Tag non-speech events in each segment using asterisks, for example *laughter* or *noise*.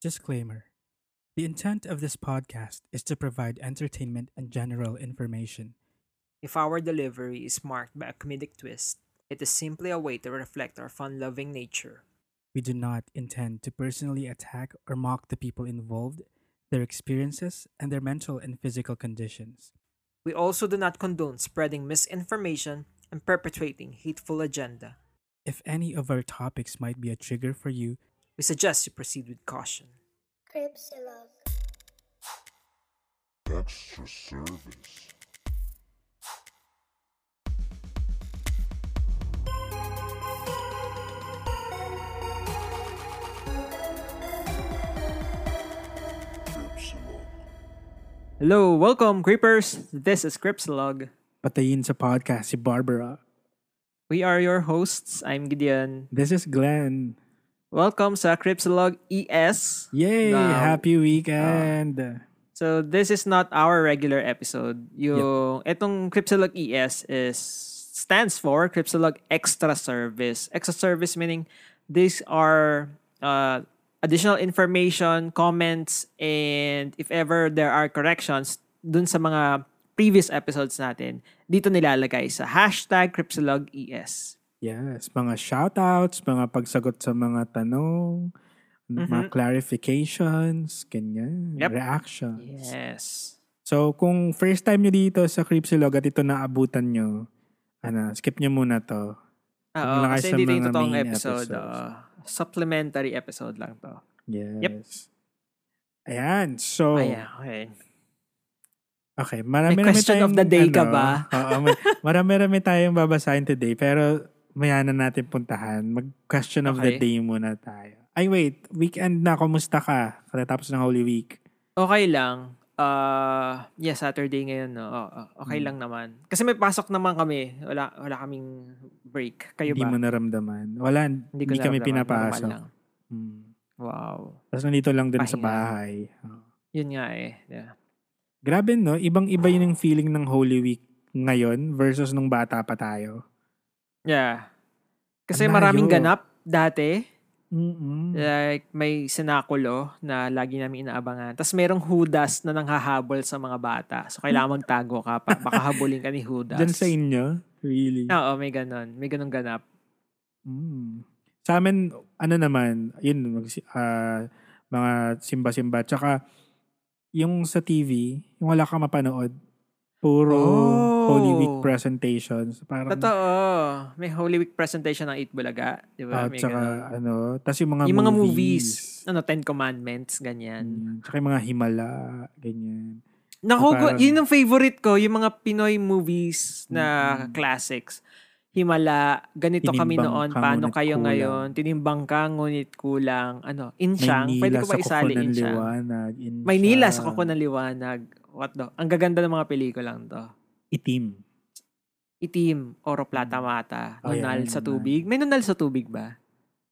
Disclaimer The intent of this podcast is to provide entertainment and general information. If our delivery is marked by a comedic twist, it is simply a way to reflect our fun loving nature. We do not intend to personally attack or mock the people involved, their experiences, and their mental and physical conditions. We also do not condone spreading misinformation and perpetrating hateful agenda. If any of our topics might be a trigger for you, We suggest you proceed with caution. Cripsilog. extra service. Hello, welcome, Creepers! This is Cripsilog. patayin sa podcast si Barbara. We are your hosts. I'm Gideon. This is Glenn. Welcome sa Cripsilog ES. Yay! Now- Happy weekend! So, this is not our regular episode. Yung, etong Cripsilog ES is stands for Cripsilog Extra Service. Extra Service meaning these are uh, additional information, comments, and if ever there are corrections dun sa mga previous episodes natin, dito nilalagay sa hashtag Cripsilog ES. Yes, mga shoutouts, mga pagsagot sa mga tanong, mga clarifications, ganyan, Yep. reactions. Yes. So, kung first time nyo dito sa Cripsilog at ito naabutan nyo, ano, skip nyo muna to. Oo, kasi sa hindi mga totoong episode. oo. supplementary episode lang to. Yes. Ayan, so, Ayan, okay. okay, marami May question of the day ka ba? Oo, *laughs* marami-rami tayong babasahin today, pero maya na natin puntahan. Mag-question of the Okay. day muna tayo. Ay, wait, weekend na, kumusta ka? Katapos ng Holy Week. Okay lang. Uh, yeah, Saturday ngayon, no. Oo, okay Hmm. lang naman. Kasi may pasok naman kami. Wala wala kaming break. Kayo Hindi ba? mo naramdaman. Wala, hindi, ko kami naramdaman. pinapasok. Hmm. Wow. Tapos nandito lang din sa Pahinga. bahay. Oo. Yun nga eh. Yeah. Grabe no, ibang-iba yun yung feeling ng Holy Week ngayon versus nung bata pa tayo. Yeah. Kasi Ang maraming ganap dati. Mm-mm. Like, may sinakulo na lagi namin inaabangan. Tapos merong hudas na nanghahabol sa mga bata. So, kailangan *laughs* magtago ka pa. Baka habulin ka ni hudas. Diyan sa inyo? Really? Oo, may ganon. May ganon ganap. Mm. Sa amin, ano naman, yun, ah, mga simba-simba. Tsaka, yung sa TV, yung wala kang mapanood, puro Oh. Holy Week presentations. Parang, Totoo. May Holy Week presentation ng Eat Bulaga. Di ba? at May ganon. ano, tas yung mga yung mga movies. movies. Ano, Ten Commandments, ganyan. Mm, tsaka yung mga himala, ganyan. Naku, parang- yun ang favorite ko. Yung mga Pinoy movies na Mm-mm. classics. Himala, ganito kami Tinimbang noon, ka, paano kayo kulang. ngayon, tinimbang ka, ngunit kulang. Ano, insyang, pwede ko ba sa isali insyang? liwanag. Insyang. Maynila sa kuko ng liwanag. What the? Ang gaganda ng mga pelikulang to. Itim. Itim, Oro Plata Mata, Oh, yeah, Nunal may sa tubig. May Nunal sa tubig ba?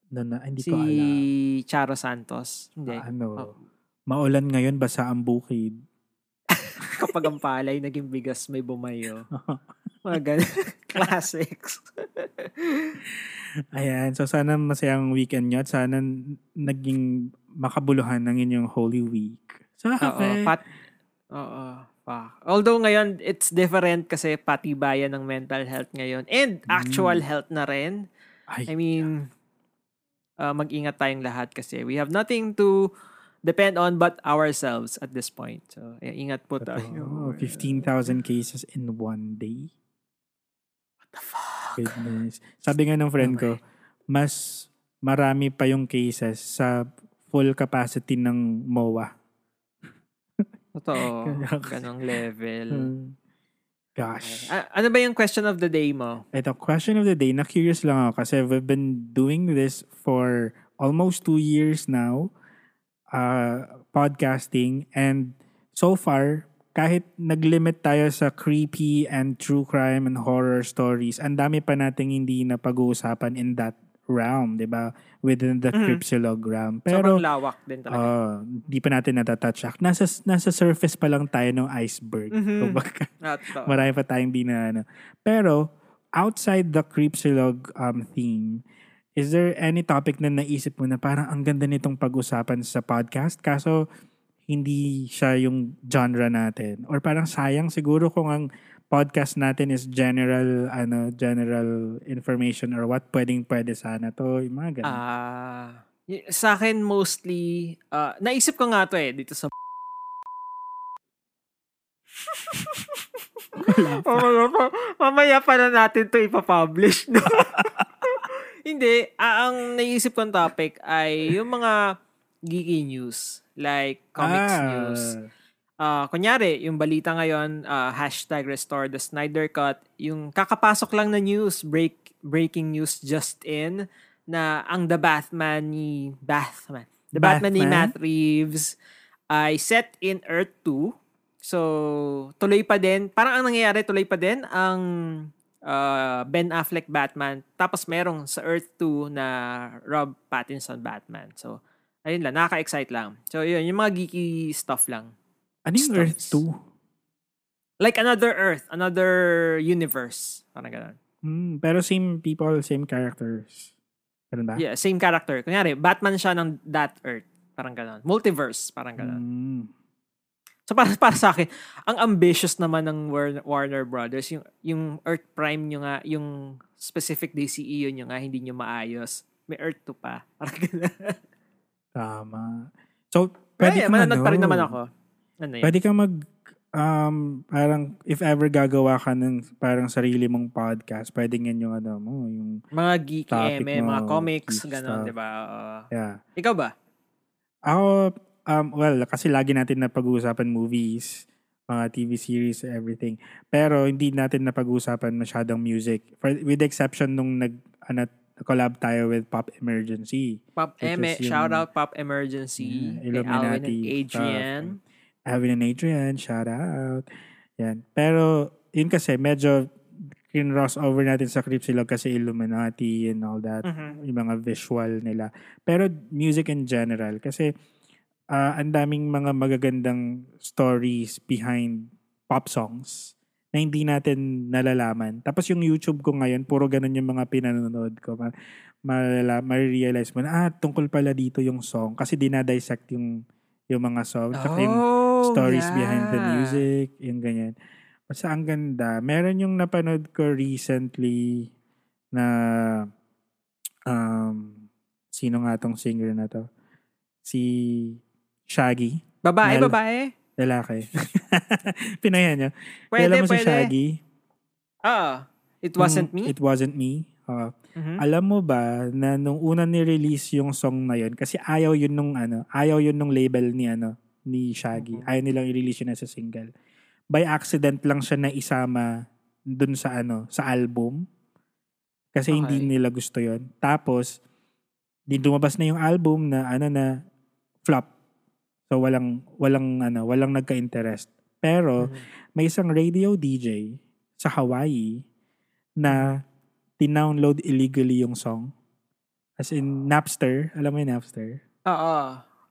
Na, na, hindi si ko alam. Charo Santos. Hindi. ano, Oh. maulan ngayon, basa ang bukid. *laughs* Kapag ang palay naging bigas, may bumayo. *laughs* Mga ganun. *laughs* Classics. Ayan, so sana masayang weekend nyo at sana naging makabuluhan ng inyong Holy Week. So, Oo, pat Oo, fuck. Although ngayon it's different kasi patibayan ng mental health ngayon and actual health na rin. Ay, I mean, uh, mag-ingat tayong lahat kasi we have nothing to depend on but ourselves at this point. So, ingat po tayo. totoo. 15,000 cases in one day. What the fuck? Goodness. Sabi nga ng friend ko, mas marami pa yung cases sa full capacity ng MOA. Totoo. *laughs* Ganong level. Hmm. Gosh. Ah, ano ba yung question of the day mo? Ito, question of the day, na-curious lang ako kasi we've been doing this for almost two years now, uh, podcasting, and so far, kahit nag-limit tayo sa creepy and true crime and horror stories, ang dami pa nating hindi na pag-uusapan in that realm, di ba? Within the Mhm. Cripsilog realm. Pero, Sobrang lawak din talaga. uh, di pa natin natatouch. Nasa, nasa surface pa lang tayo ng iceberg. Mhm. *laughs* Kumbaga, Ah. Marami pa tayong di na ano. Pero, outside the Creepsilog um, theme, is there any topic na naisip mo na parang ang ganda nitong pag-usapan sa podcast? Kaso, hindi siya yung genre natin. Or parang sayang siguro kung ang podcast natin is general ano general information or what pwedeng pwede sana to yung mga ganun. Ah, y- sa akin mostly ah, naisip ko nga to eh dito sa *laughs* mamaya, pa, mamaya pa na natin to ipapublish. No? *laughs* Hindi. ah, ang naisip kong topic ay yung mga geeky news. Like comics Ah, news. Ah, kunyari, yung balita ngayon, ah, hashtag restore the Snyder Cut, yung kakapasok lang na news, break, breaking news just in, na ang The Batman ni Batman. The Batman, ni Batman? Matt Reeves ay set in Earth 2. So, tuloy pa din. Parang ang nangyayari, tuloy pa din ang ah, Ben Affleck Batman. Tapos merong sa Earth 2 na Rob Pattinson Batman. So, ayun lang, nakaka-excite lang. So, yun, yung mga geeky stuff lang. Ano yung Stars. Earth 2? Like another Earth, another universe. Parang ganun. Hmm, pero same people, same characters. Ganun ba? Yeah, same character. Kunyari, Batman siya ng that Earth. Parang ganun. Multiverse, parang ganun. Hmm. So para para sa akin, ang ambitious naman ng Warner, Brothers, yung yung Earth Prime nyo nga, yung specific DCEU nyo nga, hindi nyo maayos. May Earth 2 pa. Parang ganun. Tama. So, pwede yeah, pa rin ano, naman ako. Ano? Pwede kang mag, um, parang, if ever gagawa ka ng parang sarili mong podcast, pwede yan yung ano mo, yung, Mga geeky Topic eme, mga mo, comics, geek stuff. di ba? Oo. yeah. ikaw ba? Ako, um, well, kasi lagi natin na pag-uusapan movies, mga TV series, everything. Pero hindi natin na pag-uusapan masyadong music. For, with the exception nung nag, ano, collab tayo with Pop Emergency. Pop Eme, yung- shout out Pop Emergency. Yeah, kay Alvin and Illuminati Adrian. Alvin and Adrian, shout out. Yan. Pero, yun kasi, medyo kinross over natin sa Cripsilog kasi Illuminati and all that. Mhm. Yung mga visual nila. Pero, music in general. Kasi, ah, ang daming mga magagandang stories behind pop songs na hindi natin nalalaman. Tapos yung YouTube ko ngayon, puro ganun yung mga pinanonood ko. Ma- malala, ma-realize mo na, ah, tungkol pala dito yung song. Kasi dinadissect yung, yung mga song. Tsaka yung Oh, stories behind the yeah. music, yung ganyan. Basta ang ganda. Meron yung napanood ko recently na um, sino nga tong singer na to? Si Shaggy. Babae, Mel. babae. Lalaki. *laughs* Pinayan niya. Pwede, Alam mo si pwede. Shaggy? Ah, it wasn't Yung me. It wasn't me. Oo. Mhm. Alam mo ba na nung una ni-release yung song na yun, kasi ayaw yun nung ano, ayaw yun nung label ni ano, ni Shaggy. Mhm. Ayaw nilang i-release yun as a single. By accident lang siya na isama dun sa ano, sa album. Kasi hindi Okay. nila gusto yon Tapos, di lumabas na yung album na ano na flop. So walang walang ano, walang nagka-interest. Pero Mhm. may isang radio DJ sa Hawaii na tinownload illegally yung song. As in Napster, alam mo yung Napster? Oo.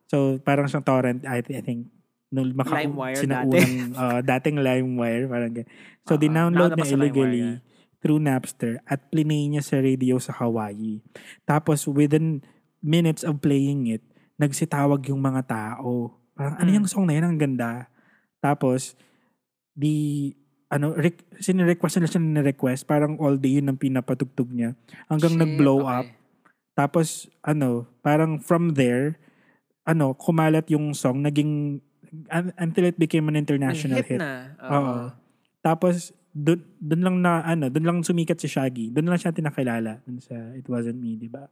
So parang siyang torrent, I, I think, nung maka- LimeWire sinaunang, uh, dating LimeWire, parang ganyan. So Oo. dinownload niya illegally LimeWire through Napster at plinay niya sa radio sa Hawaii. Tapos within minutes of playing it, nagsitawag yung mga tao. Parang, ano Mm. yung song na yun? Ang ganda. Tapos, di, ano, re- sinirequest nila siya na request Parang all day yun ang pinapatugtog niya. Hanggang Shit, nag-blow okay. up. Tapos, ano, parang from there, ano, kumalat yung song, naging, un- until it became an international hit, hit. na. Oo. Tapos, dun, dun lang na, ano, dun lang sumikat si Shaggy. Dun lang siya tinakilala. Dun sa It Wasn't Me, di ba?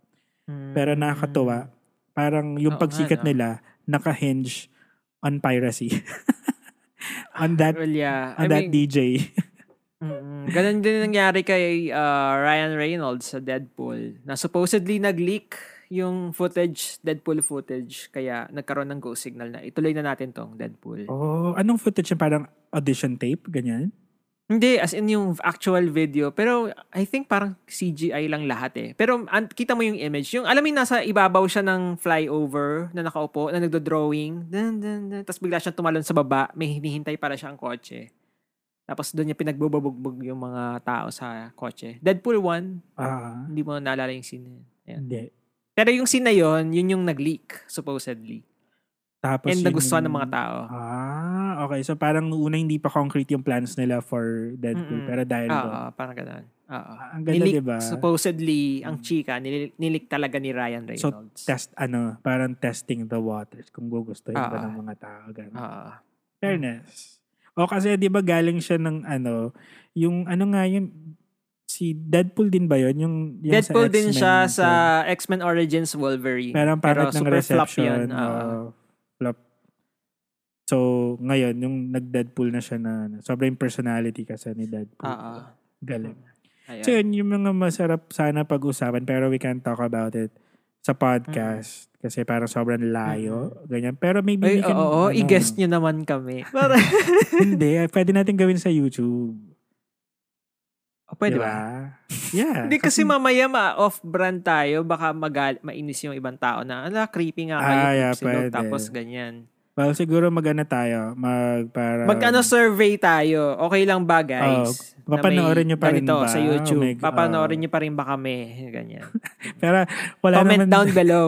Pero nakakatuwa. Parang yung Hmm. Oo pagsikat no? nila, naka-hinge on piracy. *laughs* on that, Well, yeah. on I that mean, DJ. *laughs* mm, ganun din nangyari kay uh, Ryan Reynolds sa Deadpool. Na supposedly nag-leak yung footage, Deadpool footage. Kaya nagkaroon ng go signal na ituloy na natin tong Deadpool. oh, anong footage yung parang audition tape? Ganyan? Hindi, as in yung actual video. Pero I think parang CGI lang lahat eh. Pero an- kita mo yung image. Yung alam mo yung nasa ibabaw siya ng flyover na nakaupo, na nagdo-drawing. Dun, dun, dun. Tapos bigla siyang tumalon sa baba. May hinihintay para siyang kotse. Tapos doon niya pinagbubugbog yung mga tao sa kotse. Deadpool 1, Ah. hindi mo naalala yung scene na yun. Hindi. Pero yung scene na yun, yun yung nag-leak, supposedly. Tapos And nagustuhan ng yung- mga tao. Ah, okay. So parang una hindi pa concrete yung plans nila for Deadpool. Mm-mm. Pero dahil Oo, doon. parang ganun. Oo. Ah, ang ganda, Nilik, diba? supposedly, ang chika, nilik, nilik talaga ni Ryan So, Reynolds. test, ano, parang testing the waters kung gugustuhin ba ng mga tao. Ganun. Oo. Fairness. O kasi 'di ba galing siya ng ano, yung ano nga yun si Deadpool din ba yun? Yung, yung Deadpool din X-Men siya din. sa X-Men Origins Wolverine. Parang pangit ng super flop reception. yun. Oo, flop. So, ngayon, yung nag-Deadpool na siya na, sobrang personality kasi ni Deadpool. Oo. Galing. Ayun. So, yun, yung mga masarap sana pag-usapan pero we can talk about it sa podcast kasi parang sobrang layo. Ganyan. Pero maybe Ay, we can... oo, ano, i-guest nyo naman kami. *laughs* Hindi, eh, pwede natin gawin sa YouTube. O, pwede Diba? ba? *laughs* Yeah. Hindi kasi mamaya ma-off-brand tayo, baka magal mainis yung ibang tao na, ala, creepy nga kayo. Ah, yeah, pwede. tapos ganyan. Well, siguro mag-ano tayo. Mag, para... Mag-ano survey tayo. Okay lang ba, guys? Oh, papanoorin nyo pa rin ba? sa YouTube. Oh papanoorin nyo pa rin ba kami? Ganyan. *laughs* Pero wala Comment naman... down below.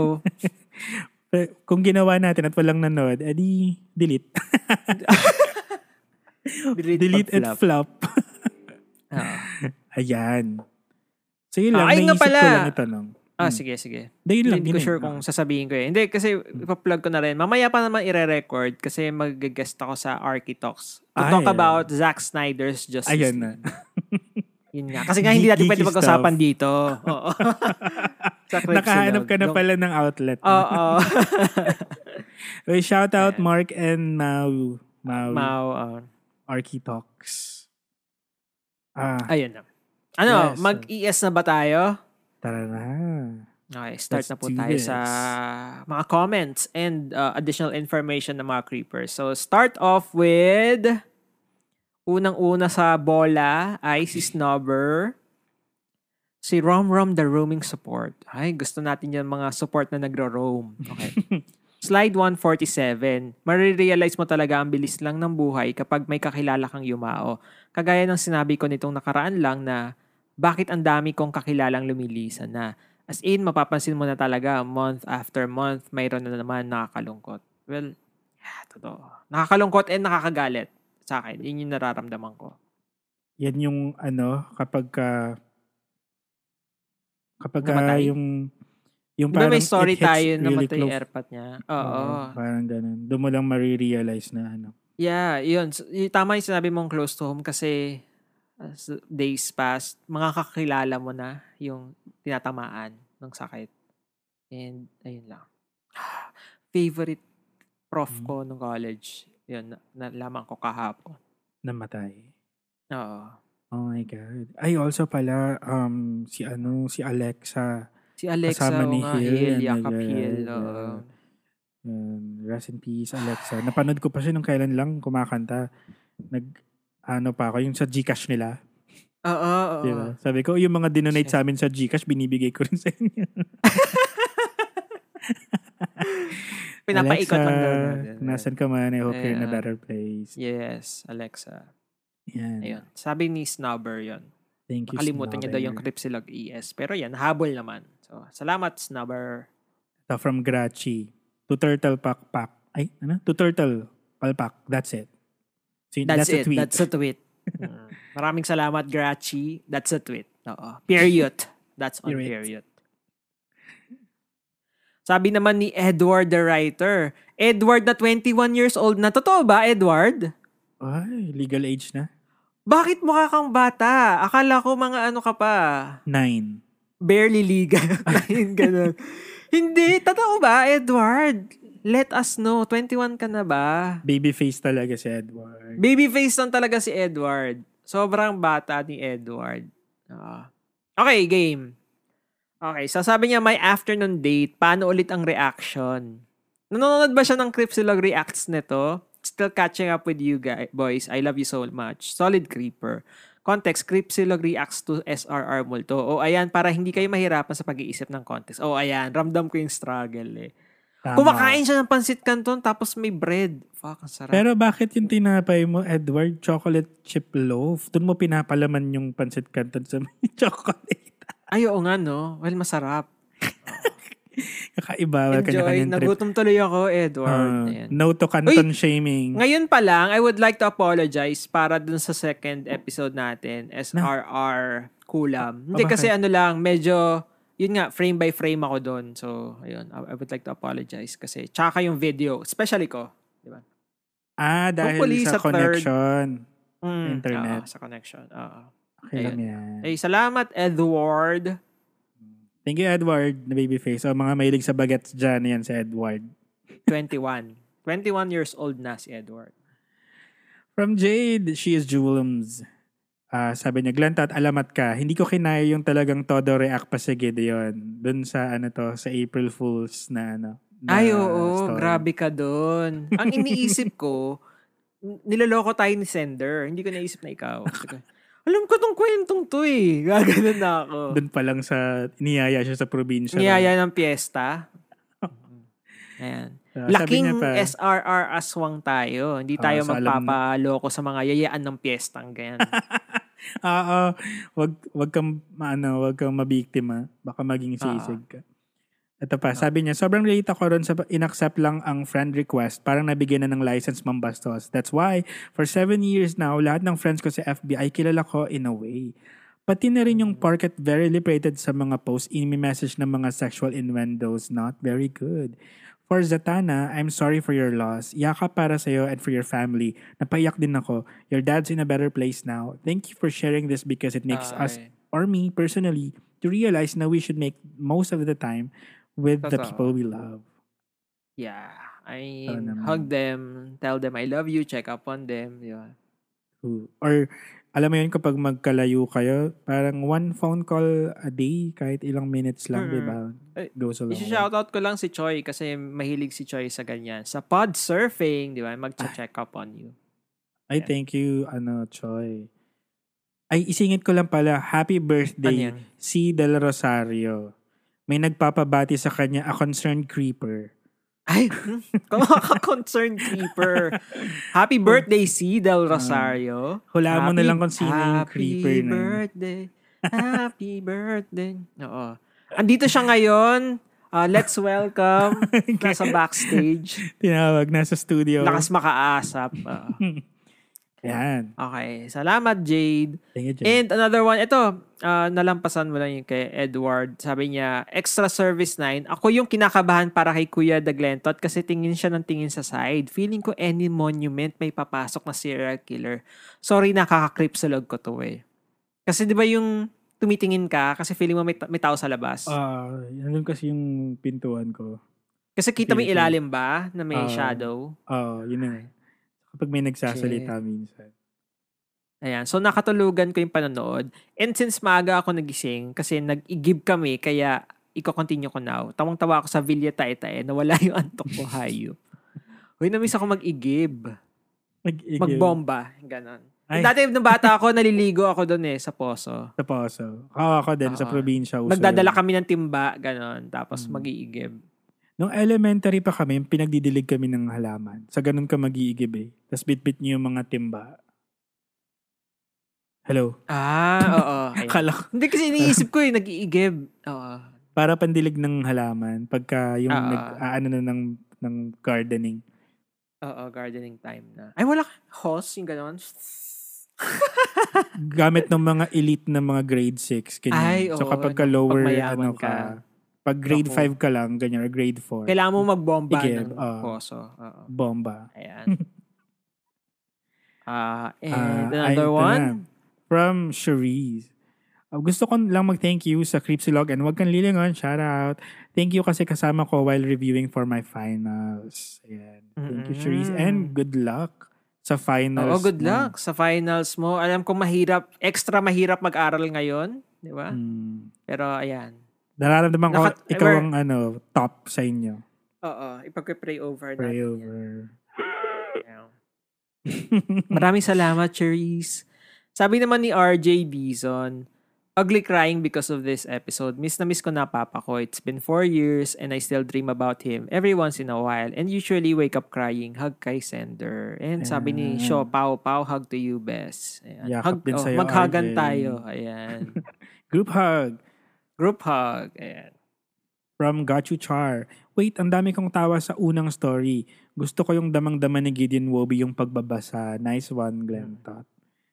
*laughs* Kung ginawa natin at walang nanood, edi delete. Delete, delete and pag-flop. flop. Oo. *laughs* Ayan. So yun lang, Ah, ay nga naisip pala. ko lang itanong. Ah, Hmm. sige, sige. Hindi, yun lang. Hindi ko sure kung sasabihin ko eh. Hindi, kasi ipa-plug ko na rin. Mamaya pa naman ire-record kasi mag-guest ako sa Architox. To Ay, talk ah. about Zack Snyder's Justice Ayan na. *laughs* Yun nga. Kasi nga hindi natin pwede pag-usapan dito. *laughs* Oo. Nakahanap ka na pala ng outlet. Oo. Okay, shout out Mark and Mau. Mau. Mau. uh, Talks. Ah, ayun na. Ano, Yes. mag-ES na ba tayo? tara na. Okay, start Let's na po tayo this. sa mga comments and uh, additional information ng mga creepers. So, start off with unang-una sa bola ay si Snobber. Si Rom Rom the roaming support. Ay, gusto natin yung mga support na nagro-roam. Okay. *laughs* Slide 147. Marirealize mo talaga ang bilis lang ng buhay kapag may kakilala kang yumao. Kagaya ng sinabi ko nitong nakaraan lang na bakit ang dami kong kakilalang lumilisan na. As in, mapapansin mo na talaga month after month, mayroon na naman nakakalungkot. Well, yeah, totoo. Nakakalungkot and nakakagalit sa akin. Yun yung nararamdaman ko. Yan yung ano, kapag ka, kapag ka Namatay? yung yung Di ba may parang story it hits tayo na really matay airpat niya? Oo. Parang ganun. Doon mo lang marirealize na ano. Yeah, yun. So, y- Tama yung sinabi mong close to home kasi as days past, mga kakilala mo na yung tinatamaan ng sakit. And, ayun lang. *sighs* Favorite prof Hmm. ko nung college. Yun, na- nalaman ko kahapon. Namatay. Oo. Oh my God. Ay, also pala, um, si ano, si Alexa. Si Alexa, Kasama ni nga, Hill, Hill, Yakap nag- Hill. uh, oo. Um, rest in peace, Alexa. Napanood ko pa siya nung kailan lang kumakanta. Nag, ano pa ako, yung sa Gcash nila. Oo, oo. Di ba? Sabi ko, yung mga dinonate sa amin sa Gcash, binibigay ko rin sa inyo. *laughs* Pinapaikot lang daw. Nasan ka man, I hope you're in a Ayan. better place. Yes, Alexa. Yan. Ayun. Sabi ni Snubber yon. Thank you, Nakalimutan niya daw yung Snubber. Cripsilog ES. Pero yan, habol naman. So, salamat, Snubber. Ito from Grachi. To Turtle Pack Pack. Ay, ano? To Turtle Palpak. That's it. So, That's, a it. tweet. That's a tweet. *laughs* Mm. Maraming salamat, Grachi. That's a tweet. Oo. Period. That's on Period. period. Sabi naman ni Edward the writer. Edward na 21 years old na. Totoo ba, Edward? Ay, legal age na. Bakit mukha kang bata? Akala ko mga ano ka pa. Nine. Barely legal. *laughs* *laughs* Ganun. Hindi. Totoo ba, Edward? Let us know. 21 ka na ba? Babyface talaga si Edward. Babyface lang talaga si Edward. Sobrang bata ni Edward. Ah. okay, game. Okay, so sabi niya may afternoon date. Paano ulit ang reaction? Nanonood ba siya ng Cripsilog reacts nito? Still catching up with you guys, boys. I love you so much. Solid creeper. Context, Cripsilog reacts to SRR multo. O ayan, para hindi kayo mahirapan sa pag-iisip ng context. O ayan, ramdam ko yung struggle eh. Tama. Kumakain siya ng pansit canton tapos may bread. Fuck, ang sarap. Pero bakit yung tinapay mo, Edward, chocolate chip loaf? Doon mo pinapalaman yung pancit canton sa may *laughs* chocolate. Ay, oo nga, no? Well, masarap. *laughs* Kakaiba. Enjoy. Nagutom tuloy ako, Edward. Ah, Ayan. no to canton shaming. Ngayon pa lang, I would like to apologize para dun sa second episode natin, SRR Kulam. Hindi bakit? kasi ano lang, medyo, yun nga, frame by frame ako doon. So, ayun, I would like to apologize kasi, tsaka yung video, especially ko. Di ba? Ah, dahil Hopefully sa, sa third- connection. Mm, Internet. oo, sa connection. Oo. Okay lang yan. Eh, salamat, Edward. Thank you, Edward, na babyface. So, mga mahilig sa bagets dyan, yan si Edward. 21. 21 years old na si Edward. From Jade, she is Julums. Ah, sabi niya, Glenn, at alamat ka. Hindi ko kinaya yung talagang todo react pa sa Gideon. Dun sa, ano to, sa April Fools na, ano. na Ay, oo. story. Grabe ka doon. Ang iniisip ko, niloloko tayo ni Sender. Hindi ko naisip na ikaw. Alam ko tong kwentong to eh. *laughs* Gaganon na ako. Dun pa lang sa, niyaya siya sa probinsya. Niyaya ng piyesta. *laughs* Ayan. Ah, sabi Laking pa, SRR aswang tayo. Hindi tayo so alam- magpapaloko sa mga yayaan ng piyestang ganyan. Oo, *laughs* wag wag kang ano, wag kang mabiktima, baka maging sisig ka. Ito pa, sabi niya, sobrang late ako ron sa inaccept lang ang friend request. Parang nabigyan na ng license mambastos. That's why, for seven years now, lahat ng friends ko sa FBI kilala ko in a way. Pati na rin yung porket very liberated sa mga posts, in-message ng mga sexual innuendos, not very good. For Zatana, I'm sorry for your loss. Yaka para sa'yo and for your family. Napaiyak din ako. Your dad's in a better place now. Thank you for sharing this because it makes us, Ay. or me personally, to realize na we should make most of the time with the Totoo. people we love. Yeah. I mean, hug them, tell them I love you, check up on them. Yeah. True. Or, alam mo yun, kapag magkalayo kayo, parang one phone call a day, kahit ilang minutes lang, Mm. di ba? Eh, Goes a long way. I-shoutout ko lang si Choi kasi mahilig si Choi sa ganyan. Sa pod surfing, di ba? Mag-check up on you. Ay, thank you, ano, Choi. Ay, isingit ko lang pala, happy Ano birthday, yan? si Del Rosario. May nagpapabati sa kanya, a concerned creeper. Ay, *laughs* kumaka-concerned keeper. Happy birthday, si Del Rosario. Hula mo na Happy- lang kung sino yung creeper Happy na yun. birthday. Happy birthday. Oo. Andito siya ngayon. Uh, let's welcome. *laughs* Nasa backstage. Tinawag, nasa studio. Lakas makaasap. Oo. *laughs* Yan. okay. Salamat, Jade. Thank you, Jay. And another one, ito, ah, nalampasan mo lang yung kay Edward. Sabi niya, extra service 9. Ako yung kinakabahan para kay Kuya Daglentot kasi tingin siya ng tingin sa side. Feeling ko any monument may papasok na serial killer. Sorry, nakaka-creep sa log ko to eh. Kasi di ba yung tumitingin ka kasi feeling mo may, ta- may tao sa labas. Ah, yan kasi yung pintuan ko. kasi kita mo ilalim ba na may Ah. shadow? Oo, yun na. Kapag may nagsasalita minsan. Ayan. So, nakatulugan ko yung panonood. And since maaga ako nagising, kasi nag-igib kami, kaya iko-continue ko now. Tawang-tawa ako sa Villa Tae-Tae, nawala yung *laughs* antok ko, hayop. Uy, namiss ako mag-igib. Mag-igib. Magbomba. Ganon. Ay. Dati nung bata ako, naliligo ako doon eh, sa poso. Sa Poso. Oo, ako din, sa Oo. probinsya. uso Nagdadala yun. kami ng timba, ganon. Tapos Mm. mag-iigib. Nung elementary pa kami, pinagdidilig kami ng halaman. Sa ganun ka mag-iigib eh. Tapos bitbit niyo yung mga timba. Hello? Ah, oo. *laughs* Kala ko, Hindi kasi iniisip ko eh, nag-iigib. Oo. para pandilig ng halaman. Pagka yung Ah. nag, aano na ng, ng gardening. Oo, gardening time na. Ay, wala ka. Hose, yung ganon. *laughs* Gamit ng mga elite na mga grade 6. Ganyan. Ay, so oo, kapag ka no, lower, pag mayaman ano ka. ka, pag grade Naku. 5 ka lang, ganyan, or grade 4, Kailangan mo magbomba Igib, ng oo. poso. Oo. bomba. Ayan. *laughs* Ah, and Ah, another ito one. na. From Cherise. Uh, gusto ko lang mag-thank you sa Cripsilog and wag kang lilingon. Shout out. Thank you kasi kasama ko while reviewing for my finals. Ayan. Thank you, Cherise. And good luck sa finals. Oo, good mo. luck sa finals mo. Alam ko mahirap, extra mahirap mag-aral ngayon. Di ba? Mm. Pero ayan. Nararamdaman ko, Nakat- ikaw ever- ang ano, top sa inyo. Oo, ipag-pray over Pray natin. yan. over. Maraming salamat, Cherise. Sabi naman ni RJ Dizon, ugly crying because of this episode. Miss na miss ko na papa ko. It's been four years and I still dream about him every once in a while and usually wake up crying. Hug kay sender. And sabi ni. Sho, Pau, Pau, hug to you, best. Ayan. Yakap Hug, din oh, sa'yo, maghagan RJ. tayo. Ayan. *laughs* Group hug. Group hug. Ayan. From You Char. Wait, ang dami kong tawa sa unang story. Gusto ko yung damang-dama ni Gideon Wobby yung pagbabasa. Nice one, Glenn Tot.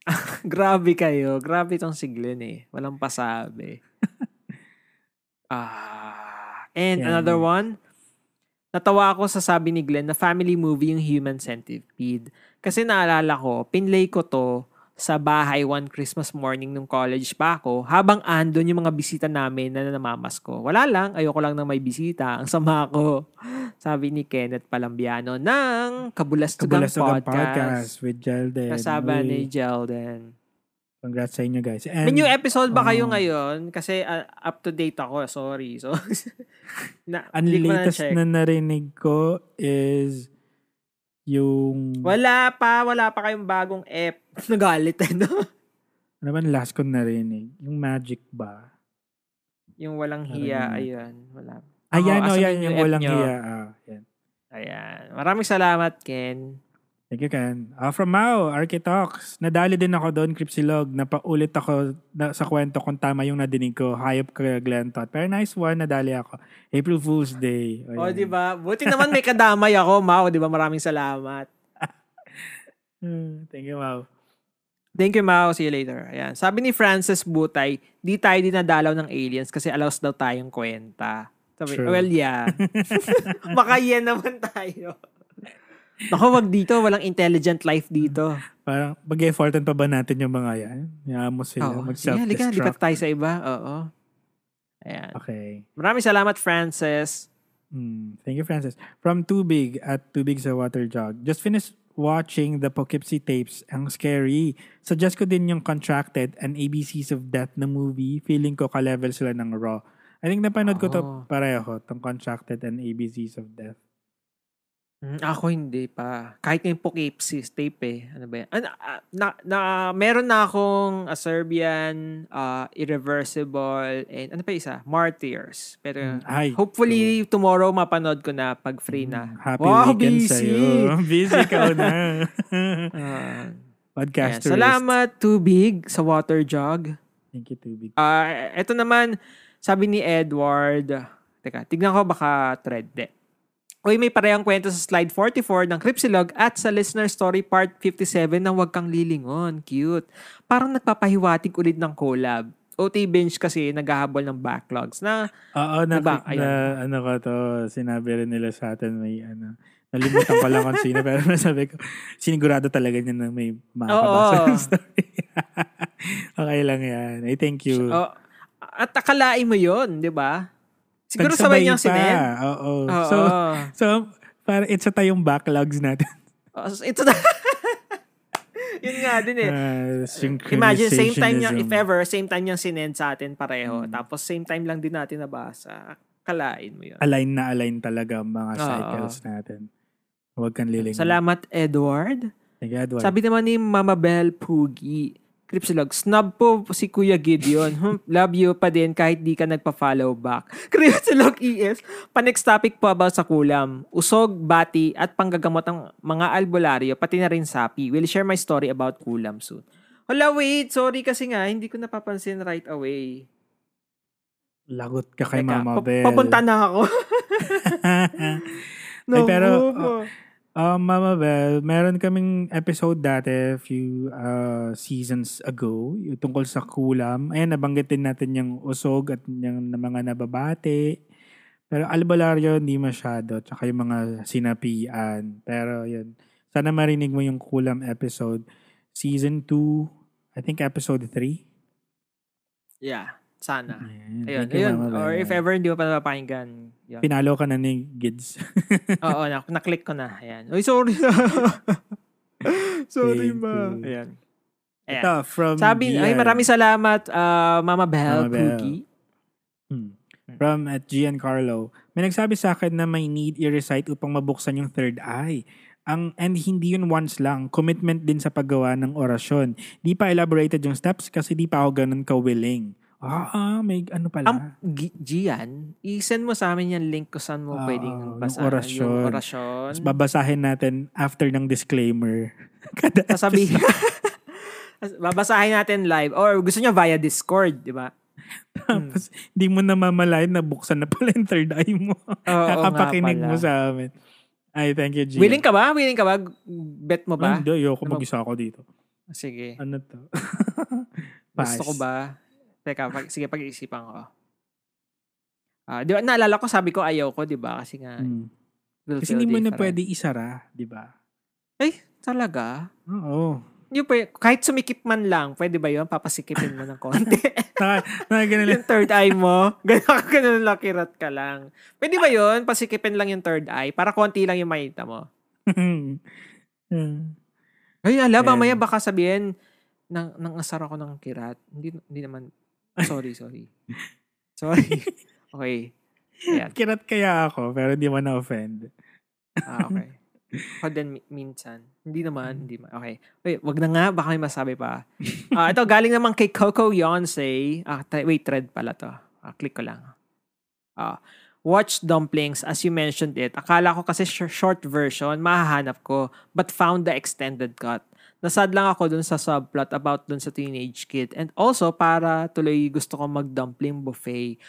*laughs* Grabe kayo. Grabe tong si Glenn eh. Walang pasabi. *laughs* ah. and Yan. another one. Natawa ako sa sabi ni Glenn na family movie yung Human Centipede. Kasi naalala ko, pinlay ko to sa bahay one Christmas morning nung college pa ako habang andon yung mga bisita namin na namamas ko. Wala lang, ayoko lang na may bisita. Ang sama ko. *laughs* Sabi ni Kenneth Palambiano ng Kabulastugang, Kabulastugan Podcast. Podcast with Jelden. Kasama Uy, ni Jelden. Congrats sa inyo guys. And, May new episode ba kayo oh. ngayon? Kasi uh, up to date ako, sorry. So, *laughs* na, ang na latest check. na narinig ko is yung... Wala pa, wala pa kayong bagong app. Nagalit eh, no? Ano ba last ko narinig? Yung Magic ba? Yung walang hiya, Narinig. ayun. Wala. Ayan, Oo, oh, asan yan, yung walang nyo? hiya. Ah, yan. Ayan. Maraming salamat, Ken. Thank you, Ken. Ah, from Mao, Architox. Nadali din ako doon, Cripsilog. Napaulit ako na, sa kwento kung tama yung nadinig ko. Hayop ka, Glenn Tot. Pero nice one, nadali ako. April Fool's Day. O, Ayan. di ba? Buti naman may kadamay ako, Mao. Di ba? Maraming salamat. *laughs* Hmm, Thank you, Mao. Thank you, Mao. See you later. Ayan. Sabi ni Francis Butay, di tayo dinadalaw ng aliens kasi allows daw tayong kwenta. Sabi, True. well, yeah. *laughs* Baka yan naman tayo. Naku, wag dito. Walang intelligent life dito. Parang, pag-effortan pa ba natin yung mga yan? Hayaan mo sila Oo. Sige, mag-self-destruct. halika. Lipat tayo sa iba. Oo. Ayan. Okay. Maraming salamat, Francis. Hmm. Thank you, Francis. From Too Big at Too Big sa Water Jug. Just finished watching the Poughkeepsie tapes. Ang scary. Suggest ko din yung Contracted and ABCs of Death na movie. Feeling ko ka-level sila ng Raw. I think napanood ko to Oh. pareho, tong Contracted and ABCs of Death. Mm, Ako hindi pa. Kahit yung Poughkeepsie tape eh. Ano ba yan? Ano, ah, na, na, meron na akong a Serbian, uh, Irreversible, and ano pa isa? Martyrs. Pero Mm, Ay. hopefully tomorrow mapanood ko na pag free na. Mm, Happy Wow, weekend busy! sa'yo. *laughs* busy ka na. *laughs* Ah, ayan. Podcaster. salamat, Too Big, sa water jug. Thank you, Too Big. Ah, ito naman, sabi ni Edward, teka, tignan ko baka thread de. Uy, may parehang kwento sa slide 44 ng Cripsilog at sa listener story part 57 ng Huwag Kang Lilingon. Cute. Parang nagpapahiwatig ulit ng collab. OT Bench kasi naghahabol ng backlogs na Oo, na, Diba? na, ano ko to, sinabi rin nila sa atin may ano, nalimutan ko lang kung sino, *laughs* pero sabi ko, sinigurado talaga niya na may makakabasa Oo. ng story. *laughs* okay lang yan. I thank you. oh, at akalain mo yon di ba? Siguro sabay niyang pa. sinend. Oo. Oo. *laughs* So, so, para it's sa tayong backlogs natin. *laughs* Ito na. *laughs* Yun nga din eh. Uh, Imagine, same time niya, if ever, same time niyang sinend sa atin pareho. Mm. Tapos same time lang din natin nabasa. Kalain mo yun. Align na align talaga ang mga Oo. cycles natin. Huwag kang liling. Salamat, Edward. Thank you, Edward. Sabi naman ni Mama Bell Pugi, Cripsilog, snub po si Kuya Gideon. *laughs* Hmm, love you pa din kahit di ka nagpa-follow back. *laughs* Cripsilog ES, pa-next topic po about sa kulam. Usog, bati, at panggagamot ng mga albularyo, pati na rin sapi. Will share my story about kulam soon. Hala, wait. Sorry kasi nga, hindi ko napapansin right away. Lagot ka kay Teka, Mama pa- Bell. Papunta na ako. *laughs* Ay, pero, Naku, Um, Mama Bell, meron kaming episode dati a few uh, seasons ago yung tungkol sa kulam. Ayan, nabanggitin natin yung usog at yung mga nababate. Pero albularyo, hindi masyado. Tsaka yung mga sinapian. Pero yun, sana marinig mo yung kulam episode. Season 2, I think episode 3. yeah, sana. Ayan, Ayun, ayun. Or if ever hindi mo pa napapakinggan. Yun. Pinalo ka na ni Gids. *laughs* Oo, na, na-click ko na. Ayan. Uy, sorry. *laughs* sorry, Thank ma. you. Ayan. Ayan. Ito, from Sabi, ay Gian. maraming salamat, ah, Mama Bell, Mama Bell. Cookie. Hmm. From at Giancarlo. May nagsabi sa akin na may need i-recite upang mabuksan yung third eye. Ang, and hindi yun once lang. Commitment din sa paggawa ng orasyon. Di pa elaborated yung steps kasi di pa ako ganun ka-willing. Ah, may ano pala. Ang G- Gian, i-send mo sa amin yung link kung saan mo Ah, pwedeng yung basahin orasyon. yung orasyon. Tapos babasahin natin after ng disclaimer. *laughs* Kada Sasabihin. *laughs* babasahin natin live. Or gusto nyo via Discord, di ba? Tapos, hindi mo namamalayan na buksan na pala yung third eye mo. *laughs* Oo Kakapakinig mo sa amin. Ay, thank you, Gia. Willing ka ba? Willing ka ba? Bet mo Ah, ba? Hindi, ayoko Ano- mag-isa ako dito. Sige. Ano to? Gusto ko ba? Teka, pag, sige, pag-iisipan ko. Ah, di ba, naalala ko, sabi ko ayaw ko, di ba? Kasi nga, Hmm. will Kasi feel hindi mo na different. pwede isara, di ba? Ay, talaga? Oo. Hindi pwede, kahit sumikip man lang, pwede ba yun? Papasikipin mo ng konti. *laughs* Naka ganun lang. yung third eye mo, *laughs* ganun, ganun lang, kirat ka lang. Pwede ba yun? Pasikipin lang yung third eye para konti lang yung makita mo. Hmm. *laughs* Ay, ala, Ayan. mamaya baka sabihin, nang, nang asar ako ng kirat. Hindi, hindi naman, sorry, sorry. sorry. *laughs* Okay. Ayan. Kirat kaya ako, pero hindi mo na-offend. Ah, okay. Ako din mi- minsan. Hindi naman, hindi ma- Okay. Wait, wag na nga. Baka may masabi pa. *laughs* Ah, ito, galing naman kay Coco Yonsei. Ah, t- wait, thread pala to. Ah, click ko lang. Ah, watch dumplings as you mentioned it. Akala ko kasi sh- short version, mahahanap ko, but found the extended cut. Nasad lang ako dun sa subplot about dun sa teenage kid. And also, para tuloy gusto ko mag-dumpling buffet.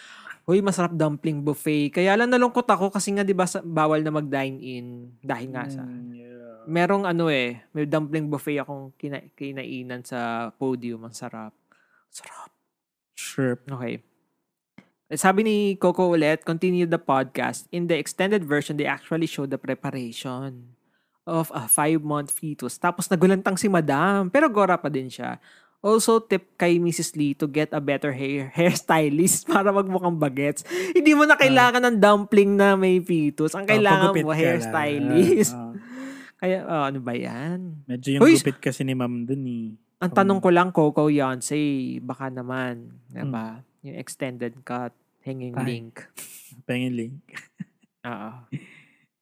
Uy, masarap dumpling buffet. Kaya lang nalungkot ako kasi nga 'di ba bawal na mag-dine-in dahil nga sa Mm, yeah. merong ano eh, may dumpling buffet akong kina- kinainan sa podium. Ang sarap. Sarap. Sure. Okay. Eh, Sabi ni Coco ulit, continue the podcast. In the extended version, they actually show the preparation of a five-month fetus. Tapos nagulantang si Madam, pero gora pa din siya. Also, tip kay Mrs. Lee to get a better hair *laughs* hairstylist para magmukhang bagets. Hindi mo na kailangan ng dumpling na may fetus. Ang kailangan Ah, pagupit mo, ka lang. hairstylist. Ah, *laughs* Kaya, oh, ano ba yan? medyo yung Uy, gupit kasi ni ma'am dun eh. Ang tanong ko lang, Coco Yonsei, baka naman, diba? Yung extended cut, hanging Hmm. Ay. link. Pengin link. *laughs* Oo.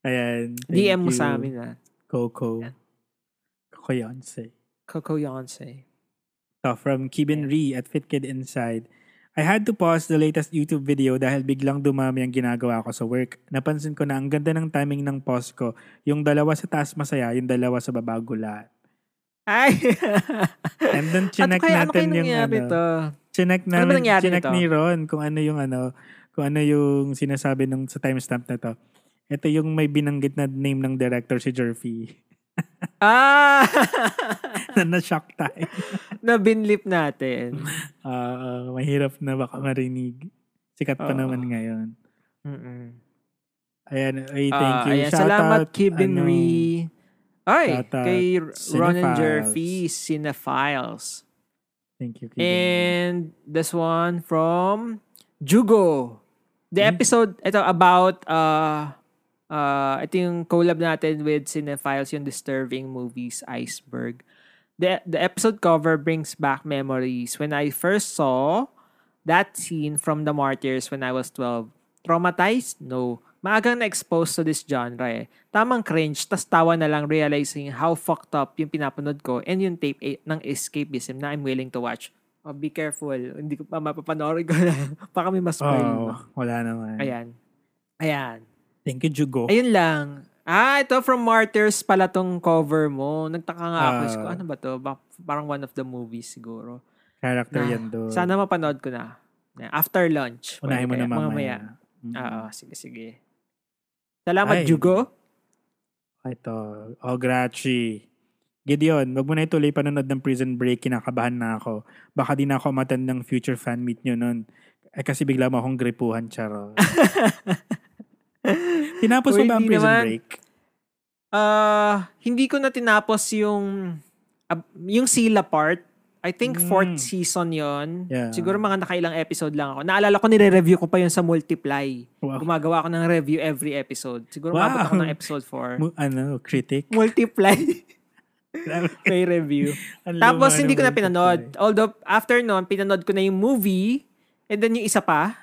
Ayan. DM mo you, sa amin ah. Coco. Yonsei. Coco Yonsei. So, from Kibin Ree at FitKid Inside. I had to pause the latest YouTube video dahil biglang dumami ang ginagawa ko sa work. Napansin ko na ang ganda ng timing ng pause ko. Yung dalawa sa taas masaya, yung dalawa sa baba gulat. Ay! *laughs* And then chinek kaya, ano natin kaya yung ano. to? Chinek Ano namin, nangyari chinek ni Ron kung ano yung ano, kung ano yung sinasabi nung sa timestamp na to. Ito yung may binanggit na name ng director si Jerfy. *laughs* Ah! *laughs* na na-shock tayo. *laughs* na binlip natin. Ah, ah, mahirap na baka marinig. Sikat pa Oo. naman ngayon. Mm-mm. Ayan, ay, thank Ah, you. ayan, Shout salamat, out, Kibin ano. Ay, kay Ron and. Jerfy, Cinephiles. Thank you, Kibin. And this one from Jugo. The Hmm. episode, ito about, uh, uh, ito yung collab natin with Cinephiles, yung Disturbing Movies Iceberg. The, the episode cover brings back memories. When I first saw that scene from The Martyrs when I was 12, traumatized? No. Maagang na-expose to this genre eh. Tamang cringe, tas tawa na lang realizing how fucked up yung pinapanood ko and yung tape eh, ng escapism na I'm willing to watch. Oh, be careful. Hindi ko pa mapapanoorin ko na. *laughs* Baka may mas oh, wala naman. Ayan. Ayan. Thank you, Jugo. Ayun lang. Ah, ito from Martyrs pala tong cover mo. Nagtaka nga ako. Ko, ano ba to? Ba- parang one of the movies siguro. Character Na, yan doon. Sana mapanood ko na. After lunch. Unahin mo na kaya, mamaya. Mm. Oo, sige, sige. Salamat, Ay. Jugo. Ito. Oh, Grachi. Gideon, wag mo na ituloy panonood ng Prison Break. Kinakabahan na ako. Baka di na ako matan ng future fan meet nyo nun. Eh kasi bigla mo akong gripuhan, charo. *laughs* Tinapos mo ba ang Prison naman. Break? Ah, hindi ko na tinapos yung ab- yung Sila part. I think Mm. fourth season yon. Yeah. Siguro mga nakailang episode lang ako. Naalala ko nire-review ko pa yun sa Multiply. Wow. Gumagawa ako ng review every episode. Siguro Wow. mabot ako ng episode 4. Mu- ano, critic? Multiply. May *laughs* review. Tapos hindi ko na multiply. pinanood. Although after nun, pinanood ko na yung movie and then yung isa pa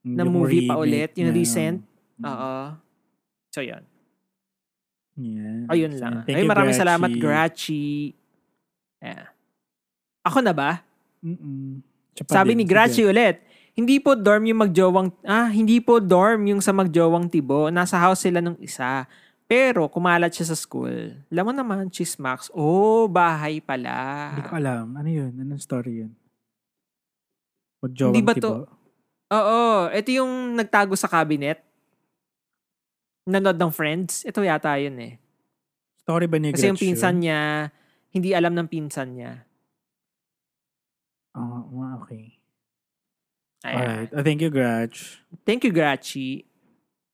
na Yung movie pa ulit, yung na, recent. Mm. Oo. So yun. Yes. Ayun lang. Thank Ay, you, maraming Grachi. salamat, Grachi. Yeah. Ako na ba? Mm-mm. Pa Sabi din, ni Grachi sige. ulit, hindi po dorm yung magjowang, ah, hindi po dorm yung sa magjowang tibo. Nasa house sila nung isa. Pero kumalat siya sa school. Alam mo naman, chismax. Oh, bahay pala. Hindi ko alam. Ano yun? Anong story yun? Magjowang Hindi ba tibo. to- Oo, ito yung nagtago sa cabinet. Nanood ng Friends. Ito yata yun eh. Story ba ni Kasi yung pinsan niya, hindi alam ng pinsan niya. Oo, ah, okay. Ayan. Alright. Uh, thank you, Gretch. Thank you, Grachi.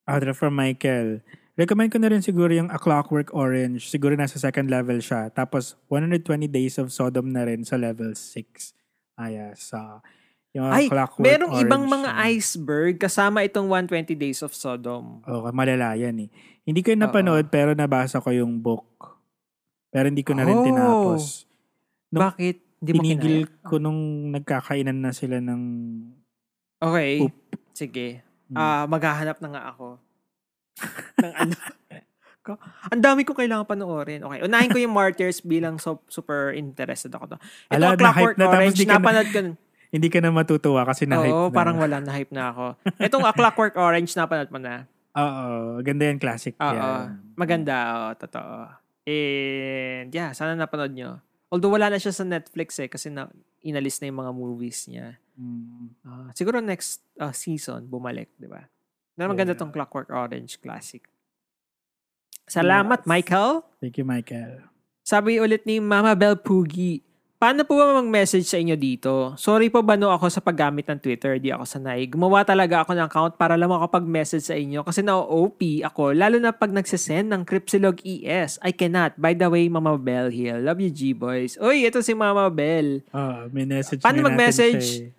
Other from Michael. Recommend ko na rin siguro yung A Clockwork Orange. Siguro nasa second level siya. Tapos, 120 Days of Sodom na rin sa level 6. Aya, sa yung Ay, Clockwork merong Orange. ibang mga na- iceberg kasama itong 120 Days of Sodom. Oo, malala yan eh. Hindi ko yung napanood pero nabasa ko yung book. Pero hindi ko na rin Oh. tinapos. No, Bakit? Hindi mo Tinigil kinaya? ko nung nagkakainan na sila ng... Okay. Poop. Sige. Hmm. Ah, maghahanap na nga ako. *laughs* ng ano. Ko- Ang dami ko kailangan panoorin. Okay, unahin ko yung Martyrs bilang so, super interested ako to. Ito Ala, Clockwork na, Orange, di na- napanood ko. Hindi ka na matutuwa kasi na-hype Oo, na. parang wala, na-hype na ako. Itong A Clockwork Orange, napanood mo na. Oo, ganda yan, classic Oo, yan. maganda. Oo, totoo. And yeah, sana napanood nyo. Although wala na siya sa Netflix eh, kasi na, inalis na yung mga movies niya. Mm. Ah, siguro next ah, season, bumalik, di ba? Na maganda Yeah. tong Clockwork Orange Classic. Salamat, Yes. Michael. Thank you, Michael. Sabi ulit ni Mama Bell Pugi, paano po ba mag-message sa inyo dito? Sorry po ba no ako sa paggamit ng Twitter, di ako sanay. Gumawa talaga ako ng account para lang makapag-message sa inyo kasi na-OP ako, lalo na pag nagsisend ng Cripsilog ES. I cannot. By the way, Mama Bell here. Love you, G-Boys. Uy, ito si Mama Bell. Ah, may message Paano mag-message? eh.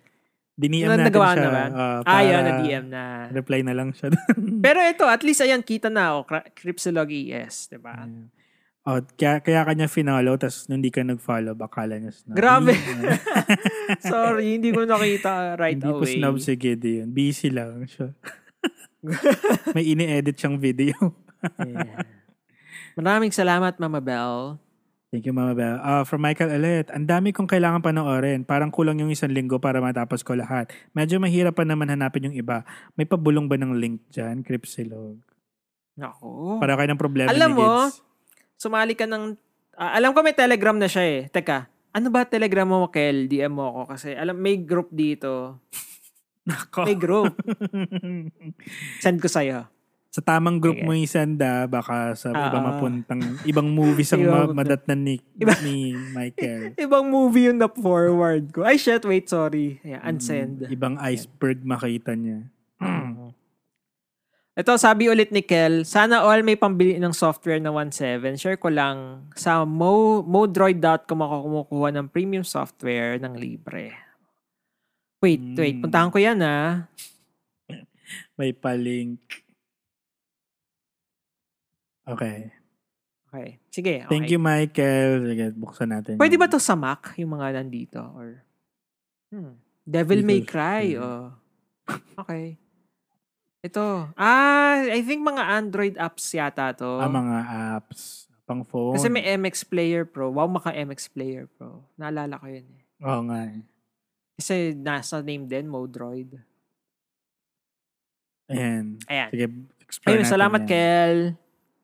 Diniem Na- natin nagawa siya. na ba? ah, Ah, yun, na-DM na. Reply na lang siya. *laughs* Pero ito, at least ayan, kita na ako. Cripsilog ES, di ba? Oh, kaya, kaya kanya finalo, tapos nung hindi ka nag-follow, bakala niya snub. Grabe. Hindi, *laughs* Sorry, hindi ko nakita right hindi away. snub si Gideon. Busy lang siya. *laughs* May ini-edit siyang video. Yeah. Maraming salamat, Mama Bell. Thank you, Mama Bell. Ah, from Michael Alet, ang dami kong kailangan panoorin. Parang kulang yung isang linggo para matapos ko lahat. Medyo mahirap pa naman hanapin yung iba. May pabulong ba ng link dyan, Cripsilog? Nako. Para kayo ng problema Alam ni mo, Gids. Sumali ka ng... ah, alam ko may telegram na siya eh. Teka, ano ba telegram mo, Kel? DM mo ako kasi alam may group dito. *laughs* Nako. May group. *laughs* Send ko sa'yo. sa tamang group mo isanda, baka sa Ah, ibang ah. mapuntang, ibang movies ang Ibang ma- madatnan ni, *laughs* Iba- ni Michael. Ibang movie yung na-forward ko. Ay, shit, wait, sorry. Yeah, unsend. Mm, ibang iceberg makita niya. *clears throat* Ito, sabi ulit ni Kel, sana all may pambili ng software na 1.7. Share ko lang, sa mo, modroid.com ako kumukuha ng premium software ng libre. Wait, wait. Hmm. Puntahan ko yan ah. *clears throat* May palink. Okay. Okay. Sige. Okay. Thank you, Michael. Sige, buksan natin. Pwede ba to sa Mac, yung mga nandito? Or, hmm. Devil May Cry. Hmm. Oh. Okay. Ito. Ah, I think mga Android apps yata to. Ah, mga apps. Pang phone. Kasi may MX Player Pro. Wow, maka MX Player Pro. Naalala ko yun eh. Oo nga eh. Kasi nasa name din, Modroid. Ayan. Ayan. Sige, explore Ayun, natin salamat, yan. Kel.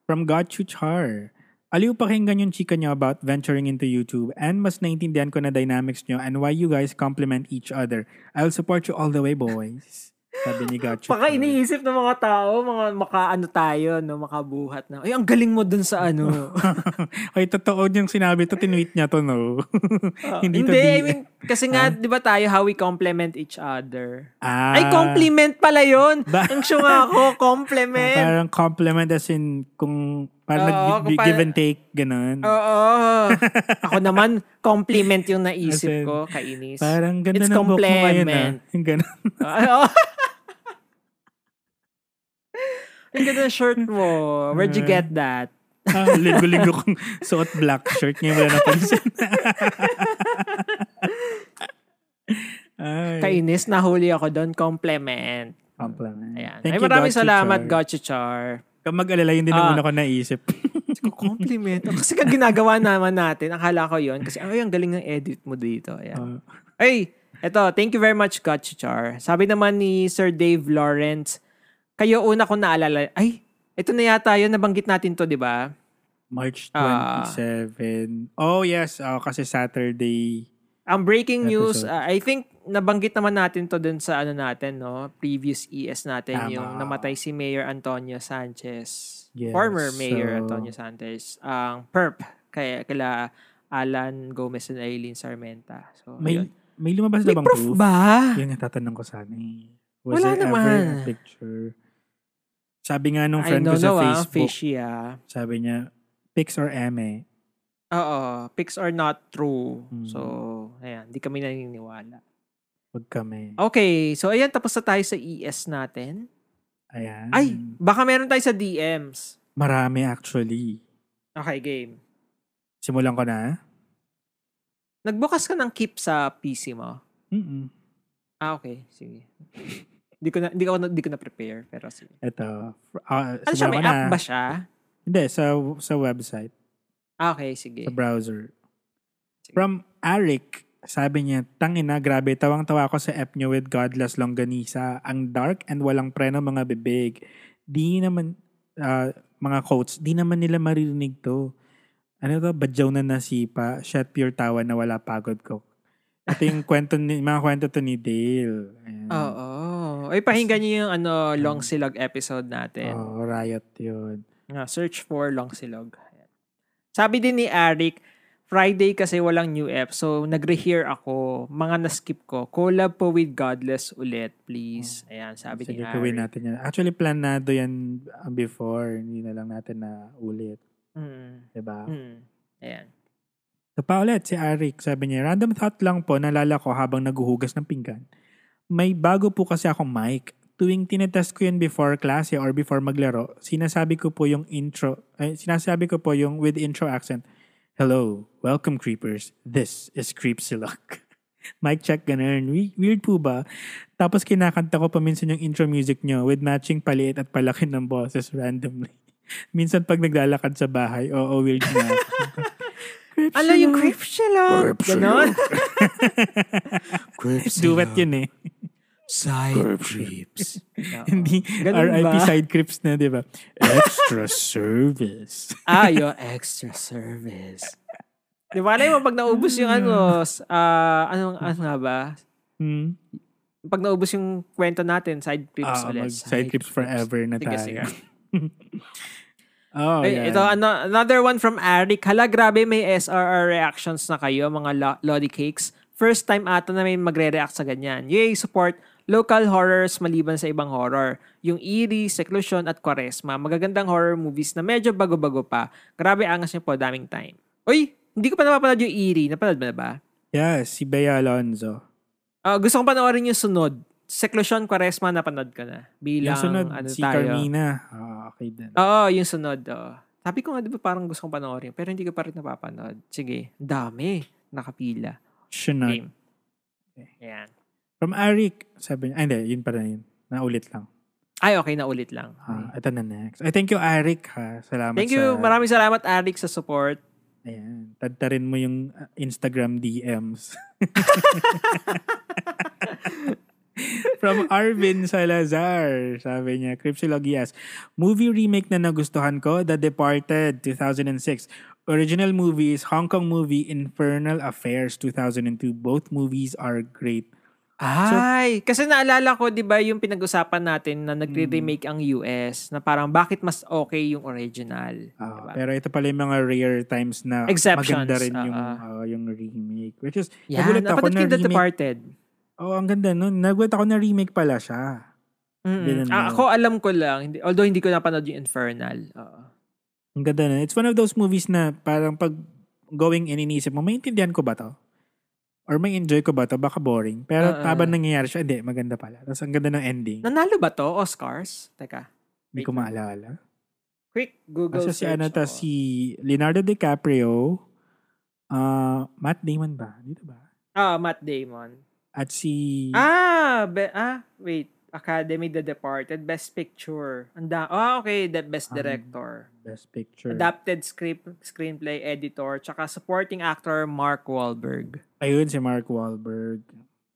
From Got You Char. Aliw pakinggan yung chika nyo about venturing into YouTube and mas naintindihan ko na dynamics nyo and why you guys complement each other. I'll support you all the way, boys. Sabi ni Baka Char. iniisip ng mga tao, mga makaano tayo, no, makabuhat na. Ay, ang galing mo dun sa ano. *laughs* Ay, totoo yung sinabi to, tinweet niya to, no? Ah, *laughs* Hindi hindi, to I mean, kasi nga, di ba tayo, how we complement each other. Ah, Ay, compliment pala yun. Ba- Ang siya nga ako, *laughs* compliment. Parang compliment as in kung parang Oo, nag- kung pa- give and take, ganun. Oo. Ako naman, compliment yung naisip in, ko, kainis. Parang ganda It's ng book mo ngayon, ah. ganun. Oo. Ang ganda shirt mo. Where'd you get that? ah, linggo-linggo kong suot black shirt. Ngayon wala napansin. Ay, Kainis, nahuli ako doon. Compliment. compliment. Ayan. Thank Ay, you, maraming Gotcha salamat, Char. Gotcha Char. Kung mag-alala, yun din ang Ah. una ko naisip. *laughs* Compliment. Kasi ka ginagawa naman natin, akala ko yon Kasi, ay, ang galing ng edit mo dito. Ayan. Ah, Ay, eto, thank you very much, Gotcha Char. Sabi naman ni Sir Dave Lawrence, kayo una ko naalala. Ay, ito na yata yun, nabanggit natin to, di ba? March Ah. 27. oh, yes. Oh, kasi Saturday. Ang breaking news, uh, I think nabanggit naman natin to dun sa ano natin, no? Previous ES natin, Tama. yung namatay si Mayor Antonio Sanchez. Yes, former Mayor so- Antonio Sanchez. Ang perp kay kila Alan Gomez and Eileen Sarmenta. So, May, ayun. may lumabas May na bang proof proof? ba? Yun nga tatanong ko sana eh. Was Wala there ever naman. a picture? Sabi nga nung friend ko sa know, ah. Facebook, Fishy, ah. sabi niya, pics or eme? Oo. Pics are not true. Hmm. So, ayan. Di kami naniniwala. Wag kami. Okay. So, ayan. Tapos na tayo sa ES natin. Ayan. Ay! Baka meron tayo sa DMs. Marami actually. Okay, game. Simulan ko na. Nagbukas ka ng keep sa PC mo? Mm-mm. Ah, okay. Sige. *laughs* Hindi ko na hindi ko na, hindi ko na prepare pero sige. Ito. Uh, Ano siya may app ba siya? Hindi, sa, sa website. Ah, okay, sige. Sa browser. Sige. From Eric, sabi niya, tangina, grabe, tawang-tawa ako sa app niyo with Godless Longganisa. Ang dark and walang preno mga bibig. Di naman, ah, mga quotes, di naman nila maririnig to. Ano to? Badyaw na nasipa. Shot pure tawa na wala pagod ko. Ito yung *laughs* kwento ni, mga kwento to ni Dale. Ayan. Oo. Ay, pakinggan niyo yung ano, Long Silog episode natin. Oh, riot yun. Ah, search for Long Silog. Ayan. Sabi din ni Eric, Friday kasi walang new ep, so nagre-hear ako. Mga na-skip ko. Collab po with Godless ulit, please. Ayan, sabi Sige, ni gawin Eric. natin yan. Actually, planado yan uh, before. Hindi na lang natin na ulit. Mm, Diba? mm. Ayan. Ito pa ulit, si Eric. Sabi niya, random thought lang po, nalala ko habang naguhugas ng pinggan. May bago po kasi akong mic. Tuwing tinetest ko yun before klase or before maglaro, sinasabi ko po yung intro, ay, sinasabi ko po yung with intro accent, Hello, welcome creepers. This is Creepsilok. *laughs* Mic check, ganun. We- Weird po ba? Tapos kinakanta ko paminsan yung intro music nyo with matching paliit at palaki ng boses randomly. *laughs* Minsan pag naglalakad sa bahay, oo, weird na. *laughs* Ano yung creep siya lang? Ganon? *laughs* Duet yun eh. Side creeps. *laughs* Hindi RIP side crips na, di ba? Extra *laughs* service. ah, yung extra service. Di ba, alam mo, pag naubos yung ano, ah, anong, ano nga ba? Hmm? Pag naubos yung kwento natin, side trips Ah, ulit. mag side crips forever na Sige, tayo. sige. Oh, Ay, yan. ito, ano, another one from Eric. Hala, grabe, may SRR reactions na kayo, mga lo- Lodi Cakes. First time ata na may magre-react sa ganyan. Yay, support local horrors maliban sa ibang horror. Yung Eerie, Seclusion at Quaresma. Magagandang horror movies na medyo bago-bago pa. Grabe, angas niyo po, daming time. Uy, hindi ko pa napapanood yung Eerie. Napanood mo na ba? Yeah, si Bea Alonzo. Ah, gusto kong panoorin yung sunod. Seclusion, Quaresma, napanood ka na. Bilang, Yung sunod, ano si tayo. Carmina. Ah, okay din. Oo, yung sunod. oo. Sabi ko nga, di ba parang gusto kong panoorin, pero hindi ko pa rin napapanood. Sige, dami. Nakapila. Shunod. Game. Ayan. From Eric, sabi niya, ay hindi, yun pa na yun. Naulit lang. Ay, okay na ulit lang. Ah, ito na next. Ay, thank you, Eric, ha. Salamat Thank sa... you. Maraming salamat, Eric, sa support. Ayan. Tadtarin mo yung uh, Instagram DMs. *laughs* From Arvin Salazar. Sabi niya, Cripsilogias. Movie remake na nagustuhan ko, The Departed, 2006. Original movie is Hong Kong movie Infernal Affairs, 2002. Both movies are great. Ay, kasi naalala ko, di ba, yung pinag-usapan natin na nagre-remake ang US, na parang bakit mas okay yung original. Ah, Diba? Pero ito pala yung mga rare times na Exceptions, maganda rin yung, ah, ah, yung remake. Which is, Yan, nagulat ako na yung remake. Departed. Oh, ang ganda nun. Nagulat ako na remake pala siya. Ganun Ah, ako alam ko lang, hindi, although hindi ko napanood yung Infernal. Oo. Ang ganda na. It's one of those movies na parang pag going in, inisip mo, maintindihan ko ba to? Or may enjoy ko ba to? Baka boring. Pero ah. habang nangyayari siya, hindi, maganda pala. Tapos ang ganda ng ending. Nanalo ba to? Oscars? Teka. Hindi ko maalala. Quick Google Kasi si search. ano ta, si Leonardo DiCaprio, uh, Matt Damon ba? Dito ba? Ah, Matt Damon. At si... Ah, be, ah, wait. Academy The Departed, Best Picture. Anda, ah, okay, the Best Um, Director. Best Picture. Adapted script, screenplay editor, tsaka supporting actor Mark Wahlberg. Ayun, si Mark Wahlberg.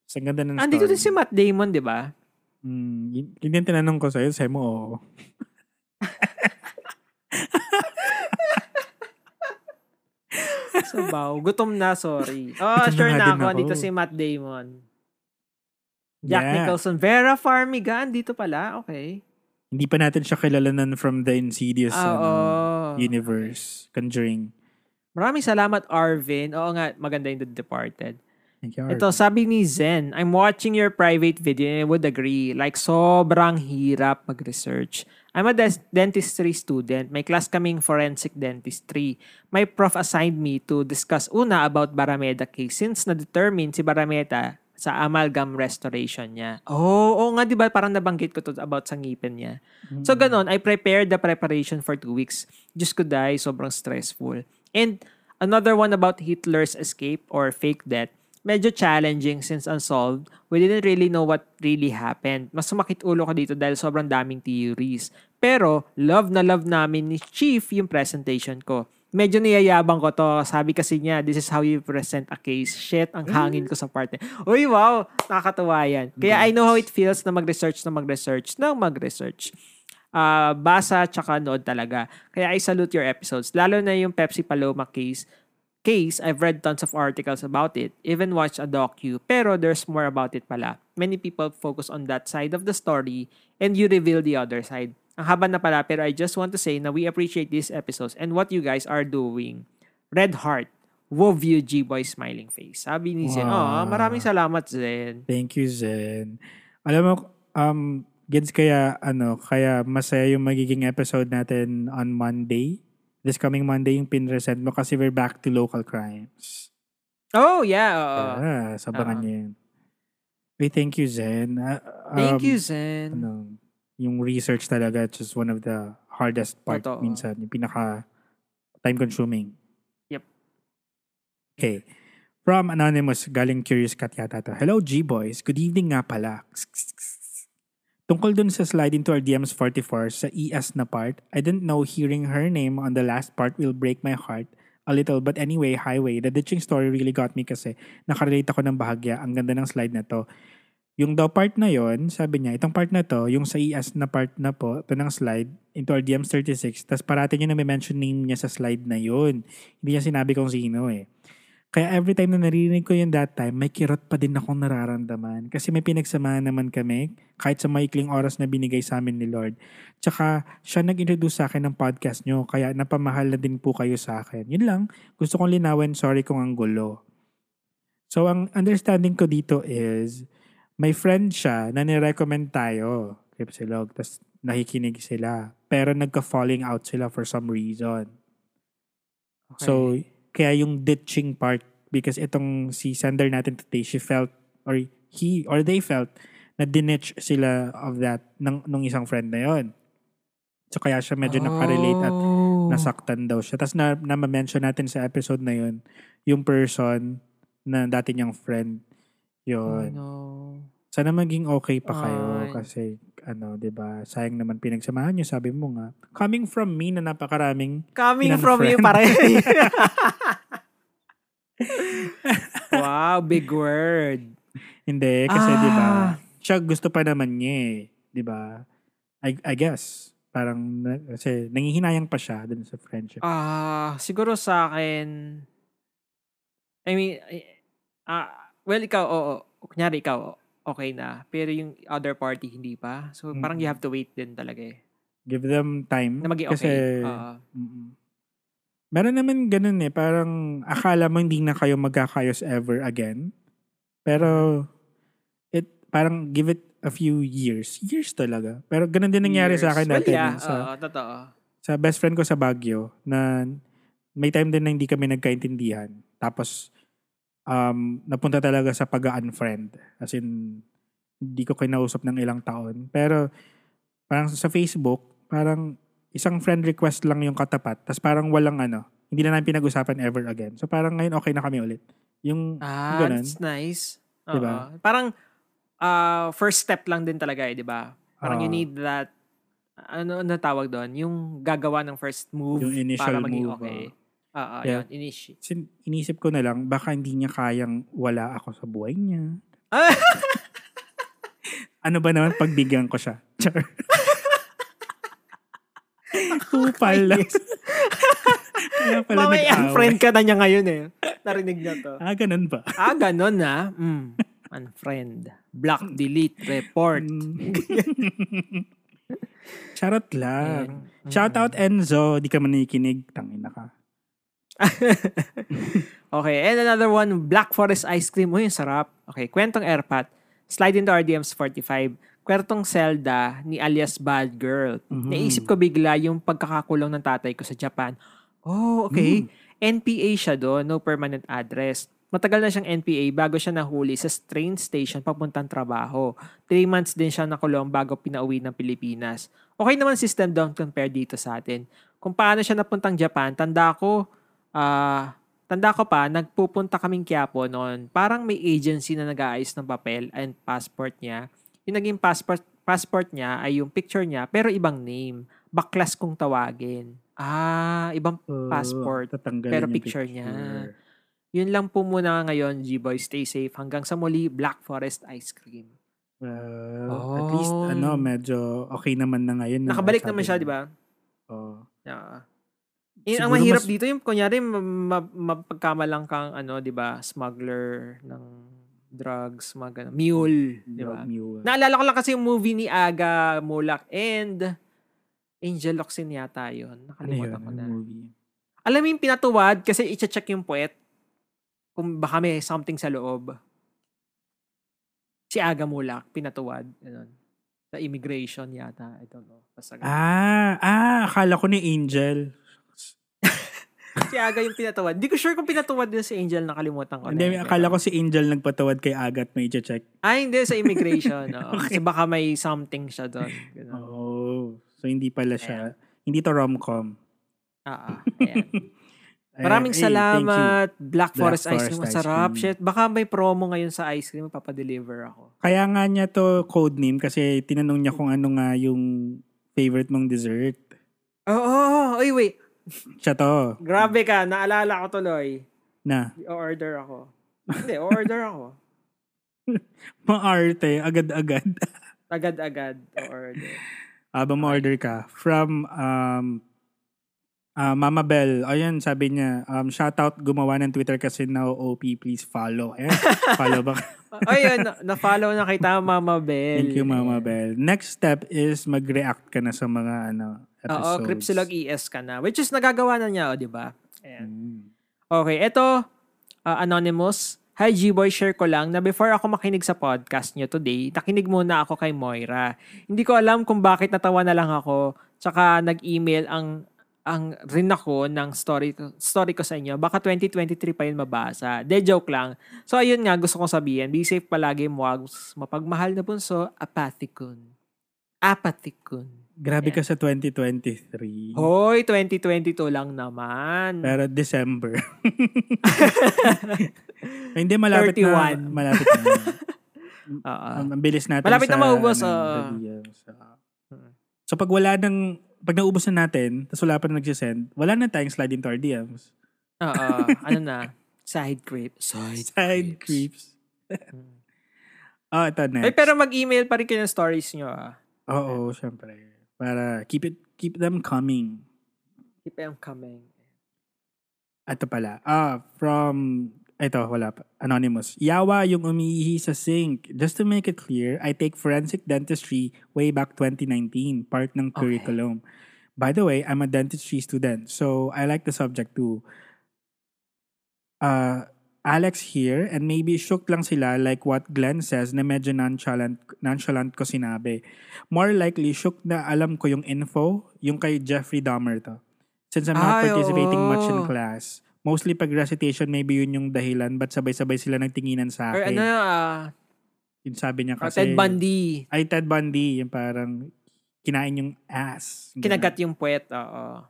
Sa ganda ng Andito story. din si Matt Damon, di ba? Hmm, yun, yun yung tinanong ko sa'yo. Sa'yo mo, oo. *laughs* Sabaw. Gutom na, sorry. Oh, na sure na din ako. ako. Andito si Matt Damon. Jack Yeah. Nicholson. Vera Farmiga, dito pala. Okay. Hindi pa natin siya kilalanan from the Insidious Ah, ano, oo. universe. Conjuring. Maraming salamat, Arvin. Oo nga, maganda yung The Departed. Thank you, Ito, sabi ni Zen, I'm watching your private video and I would agree. Like, sobrang hirap mag-research. I'm a des- dentistry student. May class kaming forensic dentistry. My prof assigned me to discuss una about Barameda case since na-determine si Barameda sa amalgam restoration niya. Oh, oo nga, di ba? Parang nabanggit ko to about sa ngipin niya. So, ganon, I prepared the preparation for two weeks. Diyos ko dahil, sobrang stressful. And another one about Hitler's escape or fake death medyo challenging since unsolved. We didn't really know what really happened. Mas sumakit ulo ko dito dahil sobrang daming theories. Pero, love na love namin ni Chief yung presentation ko. Medyo niyayabang ko to. Sabi kasi niya, this is how you present a case. Shit, ang hangin ko sa part na. Uy, wow! Nakakatuwa yan. Kaya I know how it feels na mag-research na mag-research na mag-research. Ah, basa tsaka nood talaga. Kaya I salute your episodes. Lalo na yung Pepsi Paloma case case, I've read tons of articles about it, even watched a docu, pero there's more about it pala. Many people focus on that side of the story and you reveal the other side. Ang haba na pala, pero I just want to say na we appreciate these episodes and what you guys are doing. Red Heart, Wove you, G-Boy Smiling Face. Sabi ni Zen, Wow. oh, maraming salamat, Zen. Thank you, Zen. Alam mo, um, gets kaya, ano, kaya masaya yung magiging episode natin on Monday. This coming Monday yung pinresent mo kasi we're back to local crimes. Oh, yeah. oo. Ah, sabangan Oo. niyo yun. Wait, thank you, Zen. Thank um, you, Zen. Ano, yung research talaga, it's just one of the hardest part Totoo. minsan. Yung pinaka time-consuming. Yep. Okay. From Anonymous, galing Curious Cat yata to. Hello, G-Boys. Good evening nga pala. Tungkol dun sa slide into our DMs 44 sa ES na part, I didn't know hearing her name on the last part will break my heart a little. But anyway, highway, the ditching story really got me kasi nakarelate ako ng bahagya. Ang ganda ng slide na to. Yung daw part na yon sabi niya, itong part na to, yung sa ES na part na po, ito ng slide, into our DMs 36, tas parati niya na may mention name niya sa slide na yun. Hindi niya sinabi kung sino eh. Kaya every time na naririnig ko yun that time, may kirot pa din akong nararamdaman. Kasi may pinagsamahan naman kami, kahit sa maikling oras na binigay sa amin ni Lord. Tsaka, siya nag-introduce sa akin ng podcast nyo, kaya napamahal na din po kayo sa akin. Yun lang, gusto kong linawin, sorry kung ang gulo. So, ang understanding ko dito is, may friend siya na nirecommend tayo, Kripsilog, tapos nakikinig sila. Pero nagka-falling out sila for some reason. Okay. So, kaya yung ditching part, because itong si sender natin today, she felt, or he, or they felt, na dinitch sila of that ng, nung isang friend na yon. So, kaya siya medyo nakarelate at Oh. nasaktan daw siya. Tapos na, na mention natin sa episode na yun, yung person na dati niyang friend, Oh, yun. no. Sana maging okay pa kayo Ay. kasi ano, 'di ba? Sayang naman pinagsamahan niyo, sabi mo nga. Coming from me na napakaraming Coming from you, pare. *laughs* wow, big word. hindi kasi Ah. 'di ba? Siya gusto pa naman niya, eh, 'di ba? I, I guess parang kasi nangihinayang pa siya dun sa friendship. Ah, siguro sa akin, I mean, ah, well, ikaw, oo. Kunyari, ikaw, okay na. Pero yung other party, hindi pa. So, parang you have to wait din talaga eh. Give them time Na maging kasi okay. Oo. mm Meron naman ganun eh, parang akala mo hindi na kayo magkakayos ever again. Pero it parang give it a few years. Years talaga. Pero ganun din nangyari sa akin Well, dati yeah, sa, oo, totoo. sa best friend ko sa Baguio na may time din na hindi kami nagkaintindihan. Tapos um, napunta talaga sa pag-unfriend. As in, hindi ko kinausap ng ilang taon. Pero parang sa Facebook, parang isang friend request lang yung katapat. Tapos parang walang ano, hindi na namin pinag-usapan ever again. So parang ngayon okay na kami ulit. Yung Ah, ganun. that's nice. Oo. Diba? Parang ah, first step lang din talaga eh, di ba? Parang you Oo. need that ano na tawag doon? Yung gagawa ng first move Yung initial para maging move, okay. Oo, Yeah. yun, initiate. sin- inisip ko na lang, baka hindi niya kayang wala ako sa buhay niya. Ah! *laughs* ano ba naman pagbigyan ko siya? Char. Kupal lang. Kaya pala Mamaya, nag-away. friend ka na niya ngayon eh. Narinig niya to. Ah, ganun ba? ah, ganun na. Mm. unfriend, block, delete, report. Mm. *laughs* Charot lang. Ayan. Shout out Enzo, di ka man nakikinig. Tangin na ka. *laughs* Okay, and another one, Black Forest Ice Cream. Uy, sarap. Okay, kwentong airpat. Slide into RDMs 45. Kwentong Zelda ni alias Bad Girl. Mhm. Naisip ko bigla yung pagkakakulong ng tatay ko sa Japan. Oh, okay. NPA siya doon, no permanent address. Matagal na siyang NPA bago siya nahuli sa train station papuntang trabaho. Three months din siya nakulong bago pinauwi ng Pilipinas. Okay naman system doon compare dito sa atin. Kung paano siya napuntang Japan, tanda ko, ah, tanda ko pa, nagpupunta kaming Quiapo noon. Parang may agency na nag-aayos ng papel and passport niya. Yung naging passport, passport niya ay yung picture niya pero ibang name. Baklas kong tawagin. Ah, ibang Oh, passport. pero yung picture niya. Yun lang po muna ngayon, G-Boy. Stay safe. Hanggang sa muli, Black Forest Ice Cream. Well, at least, Oh. ano, medyo okay naman na ngayon. na Nakabalik naman siya, di ba? Oo. Yeah. Yun, ang Siguro mahirap mas- dito, yung kunyari, ma- ma- mapagkamalang kang, ano, di ba, smuggler ng drugs, mga ganun. Mule, di ba? Drug mule. Naalala ko lang kasi yung movie ni Aga Mulak and Angel Locsin yata yun. ano yun? Nakalimutan ko na. movie? Alam mo yung pinatuwad kasi i-check yung puwet kung baka may something sa loob. Si Aga Mulak, pinatuwad. Ganun. Sa immigration yata. I don't know. Basta ganun. Ah, ah, akala ko ni Angel. Si Aga yung pinatuwad. Di ko sure kung pinatuwad din si Angel. Nakalimutan ko. na Hindi, yun. akala ko si Angel nagpatawad kay Agat may check. Ay, hindi. Sa immigration. *laughs* oo. Kasi baka may something siya doon. Oh, so hindi pala siya. Hindi to rom-com. Ah, ah. *laughs* Ayan. Eh, Maraming you. salamat. Black, Black Forest, Ice Forest Cream. Ice Masarap. Cream. Shit. Baka may promo ngayon sa ice cream. Papadeliver ako. Kaya nga niya to code name kasi tinanong niya kung ano nga yung favorite mong dessert. Oo. Oh, Uy, wait. Siya to. Grabe ka. Naalala ko tuloy. Na. I-order ako. Hindi, order ako. *laughs* Maarte. Agad-agad. Agad-agad order. Habang ma-order ka. From um, ah, Mama Bell. Ayun, sabi niya, um, shoutout gumawa ng Twitter kasi now OP, please follow. Ayan, *laughs* follow ba? Ayun, na- na-follow na kita, Mama Bell. Thank you, Mama Bell. Next step is mag-react ka na sa mga ano, Oo, episodes. Cripsilog ES ka na. Which is nagagawa na niya, o, di ba? Ayan. Mm. Okay, ito, uh, Anonymous. Hi G-Boy, share ko lang na before ako makinig sa podcast niyo today, nakinig muna ako kay Moira. Hindi ko alam kung bakit natawa na lang ako, tsaka nag-email ang ang rin ako ng story story ko sa inyo. Baka 2023 pa yun mabasa. De joke lang. So ayun nga gusto kong sabihin, be safe palagi mo mapagmahal na bunso, apathicon. Apathicon. Grabe ka sa 2023. Hoy, 2022 lang naman. Pero December. *laughs* *laughs* Hindi, malapit 31. na. Malapit na. *laughs* Oo. Um, ang bilis natin Malapit sa, na maubos, ano, reviews. Oo. Hmm. So pag wala nang, pag naubos na natin, tapos wala pa na nagsisend, wala na tayong slide into our DMs. Oo. ano na? Side creep. Side, Side creeps. oh, ito next. Ay, pero mag-email pa rin kayo ng stories nyo. Ah. Oo, syempre. Para keep it, keep them coming. Keep them coming. Ito pala. Ah, from, ito, wala pa. Anonymous. Yawa yung umiihi sa sink. Just to make it clear, I take forensic dentistry way back 2019, part ng Okay. curriculum. By the way, I'm a dentistry student, so I like the subject too. Uh, Alex here, and maybe shook lang sila like what Glenn says na medyo nonchalant, nonchalant ko sinabi. More likely, shook na alam ko yung info, yung kay Jeffrey Dahmer to. Since I'm not Ay, participating much in oo. class, mostly pag recitation, maybe yun yung dahilan, but sabay-sabay sila nagtinginan sa Or akin. ano, ah, Yung sabi niya kasi, Ted Bundy. ay Ted Bundy, yung parang kinain yung ass. Ganun. Kinagat yung puwet. Oo.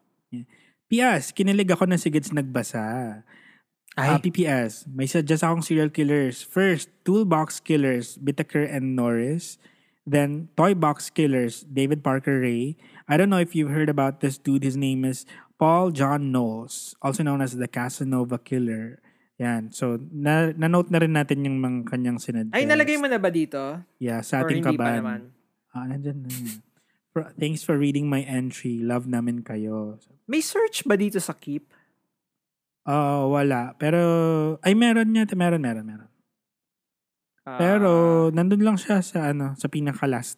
PS, kinilig ako na si Gids nagbasa. Ay. Ah, PPS, may suggest akong serial killers. First, Toolbox Killers, Whittaker and Norris. Then, Toy Box Killers, David Parker Ray. I don't know if you've heard about this dude. His name is Paul John Knowles, also known as the Casanova Killer. Yan. So, na, na-note na rin natin yung mga kanyang sinad. Ay, nalagay mo na ba dito? Yeah, sa Or ating hindi pa kaban. naman? Ah, nandyan na Thanks for reading my entry. Love namin kayo. May search ba dito sa Keep? Oh, wala. Pero, ay meron niya. Meron, meron, meron. Ah, Pero nandun lang siya sa ano, sa pinaka-last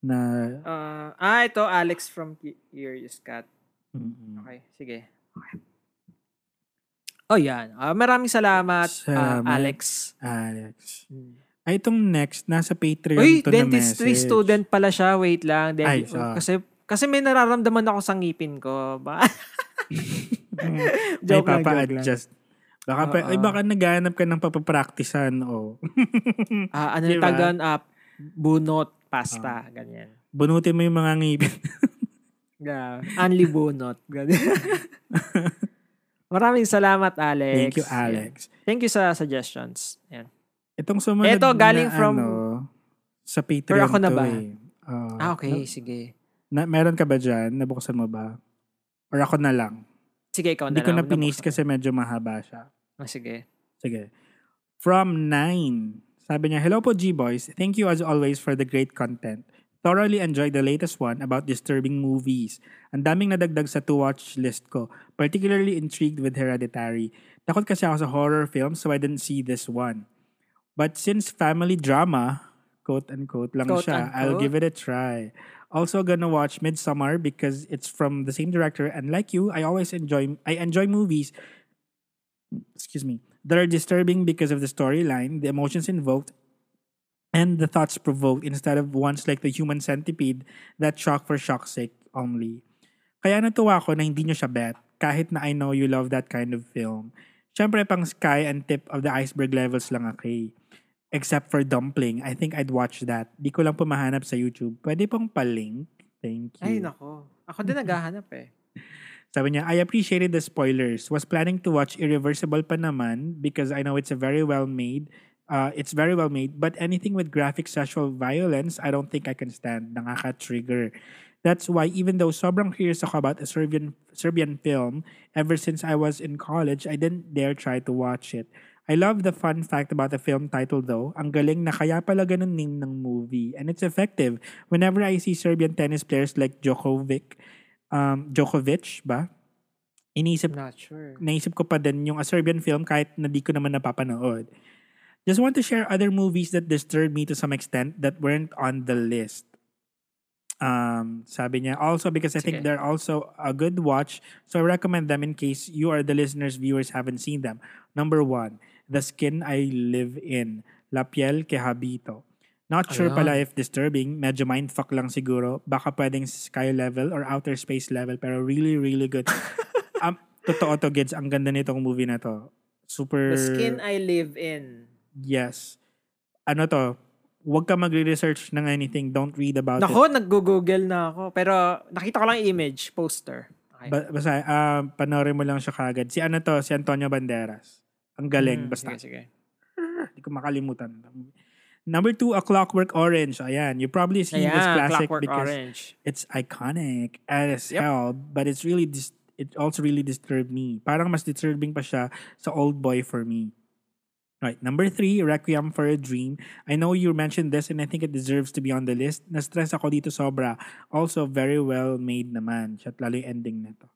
na ah, ah, ito, Alex from Cu- Curious Cat. mm, Okay, sige. Oh, yan. Ah, maraming salamat, ah, Salamat. Alex. Alex. Ay, itong next, nasa Patreon Uy, to na dentistry message. student pala siya. Wait lang. Ay, Denti- sorry. kasi kasi may nararamdaman ako sa ngipin ko. Ba? *laughs* May joke lang. papa-adjust. Baka, pa, ay, baka naghahanap ka ng papapraktisan o *laughs* Ah, ano Diba? tagan? Ah, bunot, pasta, ganyan. bunutin mo yung mga ngipin. *laughs* Yeah. Only bunot. Ganyan. Maraming salamat, Alex. Thank you. Alex. Thank you sa suggestions. Yan. Itong sumunod Ito, galing na, from- ano, sa Patreon ako na ba? eh. Oo. Ah, okay. Sige. Na, meron ka ba dyan? Nabuksan mo ba? Or ako na lang? Sige, ikaw Hindi na ko na pinis kasi medyo mahaba siya. ko. Ah, sige. Sige. From Nine. Sabi niya, Hello po G-Boys. Thank you as always for the great content. Thoroughly enjoyed the latest one about disturbing movies. Ang daming nadagdag sa to-watch list ko. Particularly intrigued with Hereditary. Takot kasi ako sa horror films so I didn't see this one. But since family drama, quote-unquote lang Quote, siya, I'll unquote. give it a try. Also gonna watch Midsummer because it's from the same director and like you, I always enjoy I enjoy movies excuse me, that are disturbing because of the storyline, the emotions invoked, and the thoughts provoked instead of ones like the human centipede that shock for shock's sake only. Kaya natuwa ko na hindi nyo siya bet, kahit na I know you love that kind of film. Siyempre, pang sky and tip of the iceberg levels lang okay. Except for Dumpling, I think I'd watch that. Di ko lang po mahanap sa YouTube. Pwede pong palink. Thank you. Ay, nako. Ako din *laughs* naghahanap eh. Sabi niya, I appreciated the spoilers. Was planning to watch Irreversible pa naman because I know it's a very well made. Uh, it's very well made. But anything with graphic sexual violence, I don't think I can stand. Nakaka-trigger. That's why even though sobrang curious ako about a Serbian Serbian film, ever since I was in college, I didn't dare try to watch it. I love the fun fact about the film title though. Ang galing na kaya pala ganun name ng movie. And it's effective. Whenever I see Serbian tennis players like Djokovic, um, Djokovic ba? Inisip, Not sure. naisip ko pa din yung a Serbian film kahit na di ko naman napapanood. Just want to share other movies that disturbed me to some extent that weren't on the list. Um, sabi niya, also because I think they're also a good watch, so I recommend them in case you or the listeners, viewers haven't seen them. Number one, The Skin I Live In, La Piel que Habito. Not sure Ayan. pala if disturbing, medyo mindfuck lang siguro. Baka pwedeng sky level or outer space level, pero really, really good. *laughs* um, totoo to, Gids. Ang ganda nitong movie na to. Super... The skin I live in. Yes. Ano to? Huwag ka magre-research ng anything. Don't read about it. Nako, nag-google na ako. Pero nakita ko lang image, poster. Okay. Ba- basta, ah, panoorin mo lang siya kagad. Si ano to? Si Antonio Banderas. Ang galing. Mm, basta. Sige, sige. Hindi ko makalimutan. Number two, A Clockwork Orange. Ayan. You probably seen this Ayan, classic Clockwork because Orange. it's iconic as Yep. hell, but it's really dis- it also really disturbed me. Parang mas disturbing pa siya sa Old Boy for me. Right, number three, Requiem for a Dream. I know you mentioned this and I think it deserves to be on the list. Na-stress ako dito sobra. Also, very well made naman. Siya lalo yung ending nito.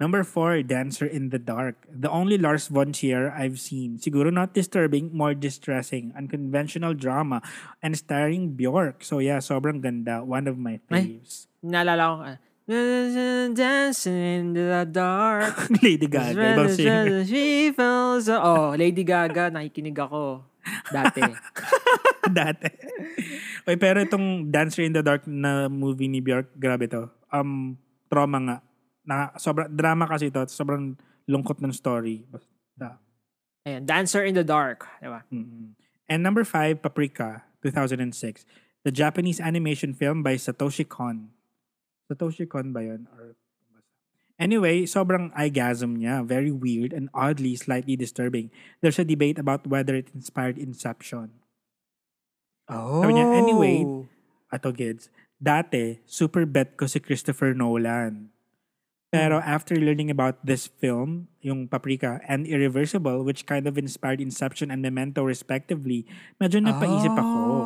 Number four, Dancer in the Dark. The only Lars von Trier I've seen. Siguro not disturbing, more distressing. Unconventional drama and starring Bjork. So yeah, sobrang ganda. One of my Ay. faves. Naalala ko, dancing in the dark. *laughs* Lady Gaga, ibang singer. She Oh, Lady Gaga, nakikinig ako dati. *laughs* Dati. Oy, pero itong Dancer in the Dark na movie ni Bjork, grabe to. Um, trauma nga. Na, sobrang, drama kasi to. Sobrang lungkot ng story. Basta. Ayan, Dancer in the Dark. Diba? Mm-mm. And number five, Paprika, 2006. The Japanese animation film by Satoshi Kon. Satoshi Kon ba yun? Or, anyway, sobrang eyegasm niya. Very weird and oddly slightly disturbing. There's a debate about whether it inspired Inception. Oh. Sabi niya, anyway, Ato Gids, dati, super bet ko si Christopher Nolan. Pero after learning about this film, yung Paprika, and Irreversible, which kind of inspired Inception and Memento respectively, medyo napaisip ako. Oh.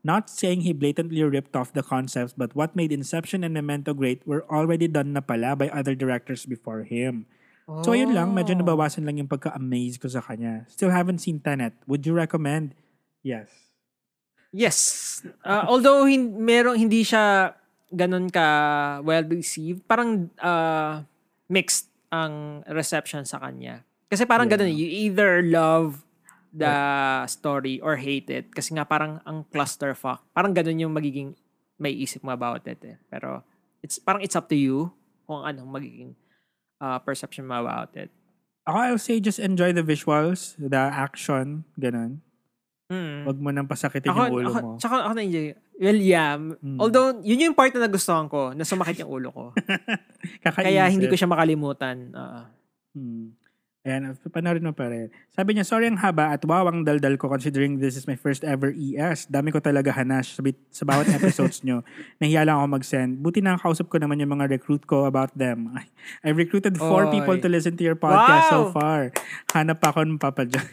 Not saying he blatantly ripped off the concepts, but what made Inception and Memento great were already done na pala by other directors before him. So ayun lang, medyo Oh. nabawasan lang yung pagka-amaze ko sa kanya. Still haven't seen Tenet. Would you recommend? Yes. Yes. Uh, although hin- merong hindi siya ganun ka well received, parang uh, mixed ang reception sa kanya. Kasi parang Yeah. ganun, you either love the story or hate it. Kasi nga parang ang clusterfuck. Parang ganun yung magiging may isip mo about it eh. Pero it's parang it's up to you kung anong magiging uh, perception mo about it. Ako, I'll say just enjoy the visuals, the action, ganun. Mm. Wag mo nang pasakitin Ako, yung ulo ako, mo. tsaka ako na-enjoy. Well, yeah. Mm. Although, yun yung part na nagustuhan ko, na sumakit yung ulo ko. *laughs* Kaya hindi ko siya makalimutan. Oo. Hmm. Ayan, panoorin mo pa rin. Sabi niya, sorry ang haba at wow ang daldal ko considering this is my first ever ES. Dami ko talaga hanash sa, bit- sa bawat episodes nyo. *laughs* Nahiya lang ako mag-send. Buti nakakausap ko naman yung mga recruit ko about them. I've recruited four Oy. people to listen to your podcast so Wow! far. Hanap pa ako ng Papa John.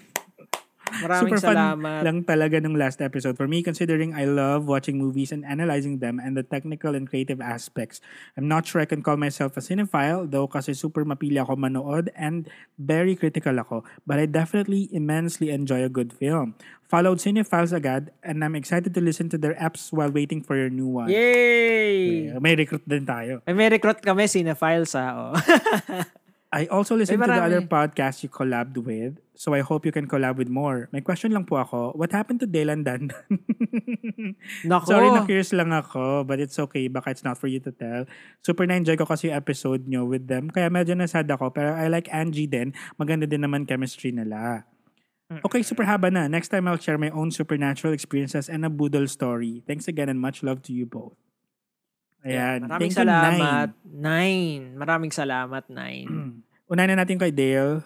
Maraming Super fun salamat. lang talaga ng last episode. For me, considering I love watching movies and analyzing them and the technical and creative aspects. I'm not sure I can call myself a cinephile, though kasi super mapili ako manood and very critical ako. But I definitely immensely enjoy a good film. Followed Cinephiles agad and I'm excited to listen to their apps while waiting for your new one. Yay! Yeah, May recruit din tayo. May, may recruit kami, Cinefiles ha. Oh. *laughs* I also listened Ay, to the other podcast you collabed with, so I hope you can collab with more. May question lang po ako, what happened to Dale and Dandan? *laughs* Nako. Sorry, na-curious lang ako, but it's okay. Baka it's not for you to tell. Super na-enjoy ko kasi yung episode nyo with them. Kaya medyo nasad ako. Pero I like Angie din. Maganda din naman chemistry nila. Okay, super haba na. Next time I'll share my own supernatural experiences and a boodle story. Thanks again and much love to you both. Ayan. Maraming Thank salamat. Nine. Nine. Maraming salamat, Nine. *clears throat* Unahin na natin kay Dale.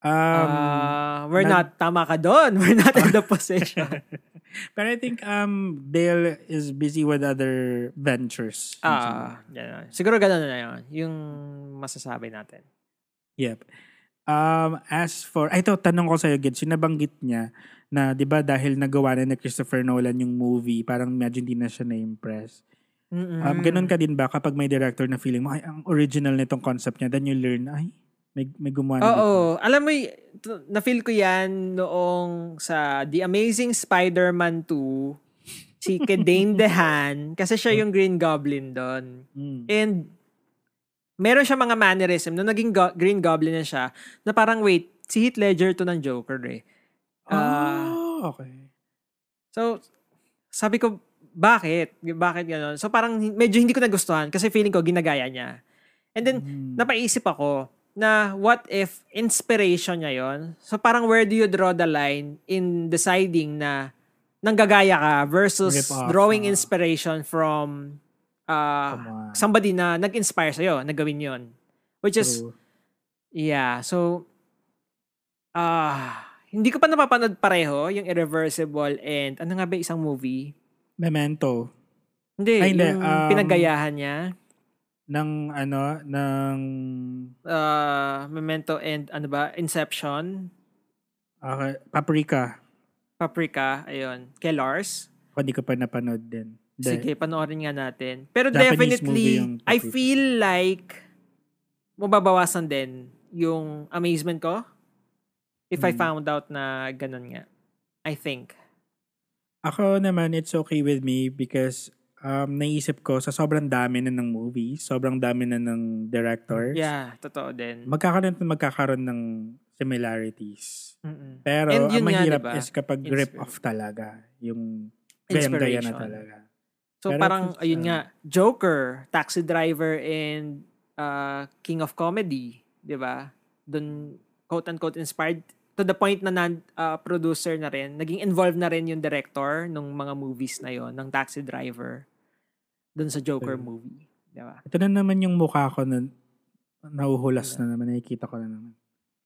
Um, Ah, we're nag- not, tama ka doon. *laughs* We're not in the position. *laughs* pero I think um, Dale is busy with other ventures. Ah, yan. Siguro ganun na yun. Yung masasabi natin. Yep. Um, as for, ay, ito, tanong ko sa'yo, Gids, yung nabanggit niya na, di ba, dahil nagawa na ni Christopher Nolan yung movie, parang medyo hindi na siya na-impress. Mm-mm. Um, ganun ka din ba kapag may director na feeling mo, ay, ang original nitong concept niya, then you learn, ay, may, may gumawa na Oo. dito. Alam mo, na-feel ko yan noong sa The Amazing Spider-Man 2, si *laughs* Dane DeHaan, kasi siya yung Green Goblin doon. Mm. And meron siya mga mannerism. Nung naging go- Green Goblin na siya, na parang wait, si Heath Ledger to ng Joker eh. Ah, oh, okay. So, sabi ko, bakit? Bakit gano'n? So, parang medyo hindi ko nagustuhan kasi feeling ko ginagaya niya. And then, Mm. napaisip ako na what if inspiration niya yon So, parang where do you draw the line in deciding na nanggagaya ka versus off, drawing ah. inspiration from uh, somebody na nag-inspire sa'yo na gawin yon Which is, True. Yeah, so ah hindi ko pa napapanood pareho yung Irreversible and ano nga ba isang movie? Memento. Hindi, Ay, hindi, yung um, pinagayahan niya. ng ano, ng Uh, Memento and ano ba? Inception, ah, Paprika. Paprika, ayun. Kay Lars. Hindi ko pa napanood din. Hindi. Sige, panoorin nga natin. Pero Japanese definitely, I feel like mababawasan din yung amazement ko if I Hmm. found out na ganun nga. I think. Ako naman, it's okay with me because um, naisip ko sa sobrang dami na ng movie, sobrang dami na ng directors, Yeah, totoo din. magkakaroon at magkakaroon ng similarities. Mm-mm. Pero ang nga, mahirap diba? is kapag Inspir- rip off talaga. Yung gayang-gaya na talaga. So Pero parang, it's, ayun uh, nga, Joker, Taxi Driver, and uh, King of Comedy, di ba? Doon, quote-unquote, inspired to the point na nan, uh, producer na rin, naging involved na rin yung director ng mga movies na yon ng Taxi Driver doon sa Joker True. movie. Di ba? Ito na naman yung mukha ko na nahuhulas na naman. Nakikita ko na naman.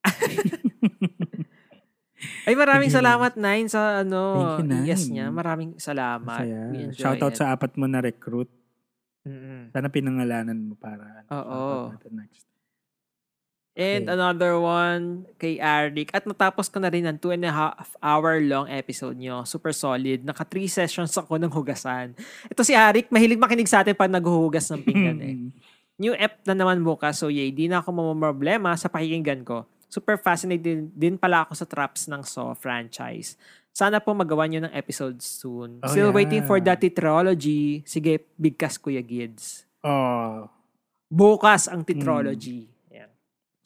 *laughs* Ay, maraming Thank you, salamat, Nine, sa ano, you, Nine. yes niya. Maraming salamat. Shoutout it. sa apat mo na recruit. Mm-mm. Sana pinangalanan mo para. ano, Oo. shoutout natin next. And Okay. another one kay Eric. At natapos ko na rin ang two and a half hour long episode nyo. Super solid. Naka three sessions ako ng hugasan. Ito si Eric, mahilig makinig sa atin pag naghuhugas ng pinggan eh. *laughs* New app na naman bukas, so yay, di na ako mamamroblema sa pakikinggan ko. super fascinated din pala ako sa traps ng Saw franchise. Sana po magawa nyo ng episodes soon. Oh, Still waiting for yeah. the tetralogy. Sige, bigkas Kuya Gids. Oh, Bukas ang tetralogy.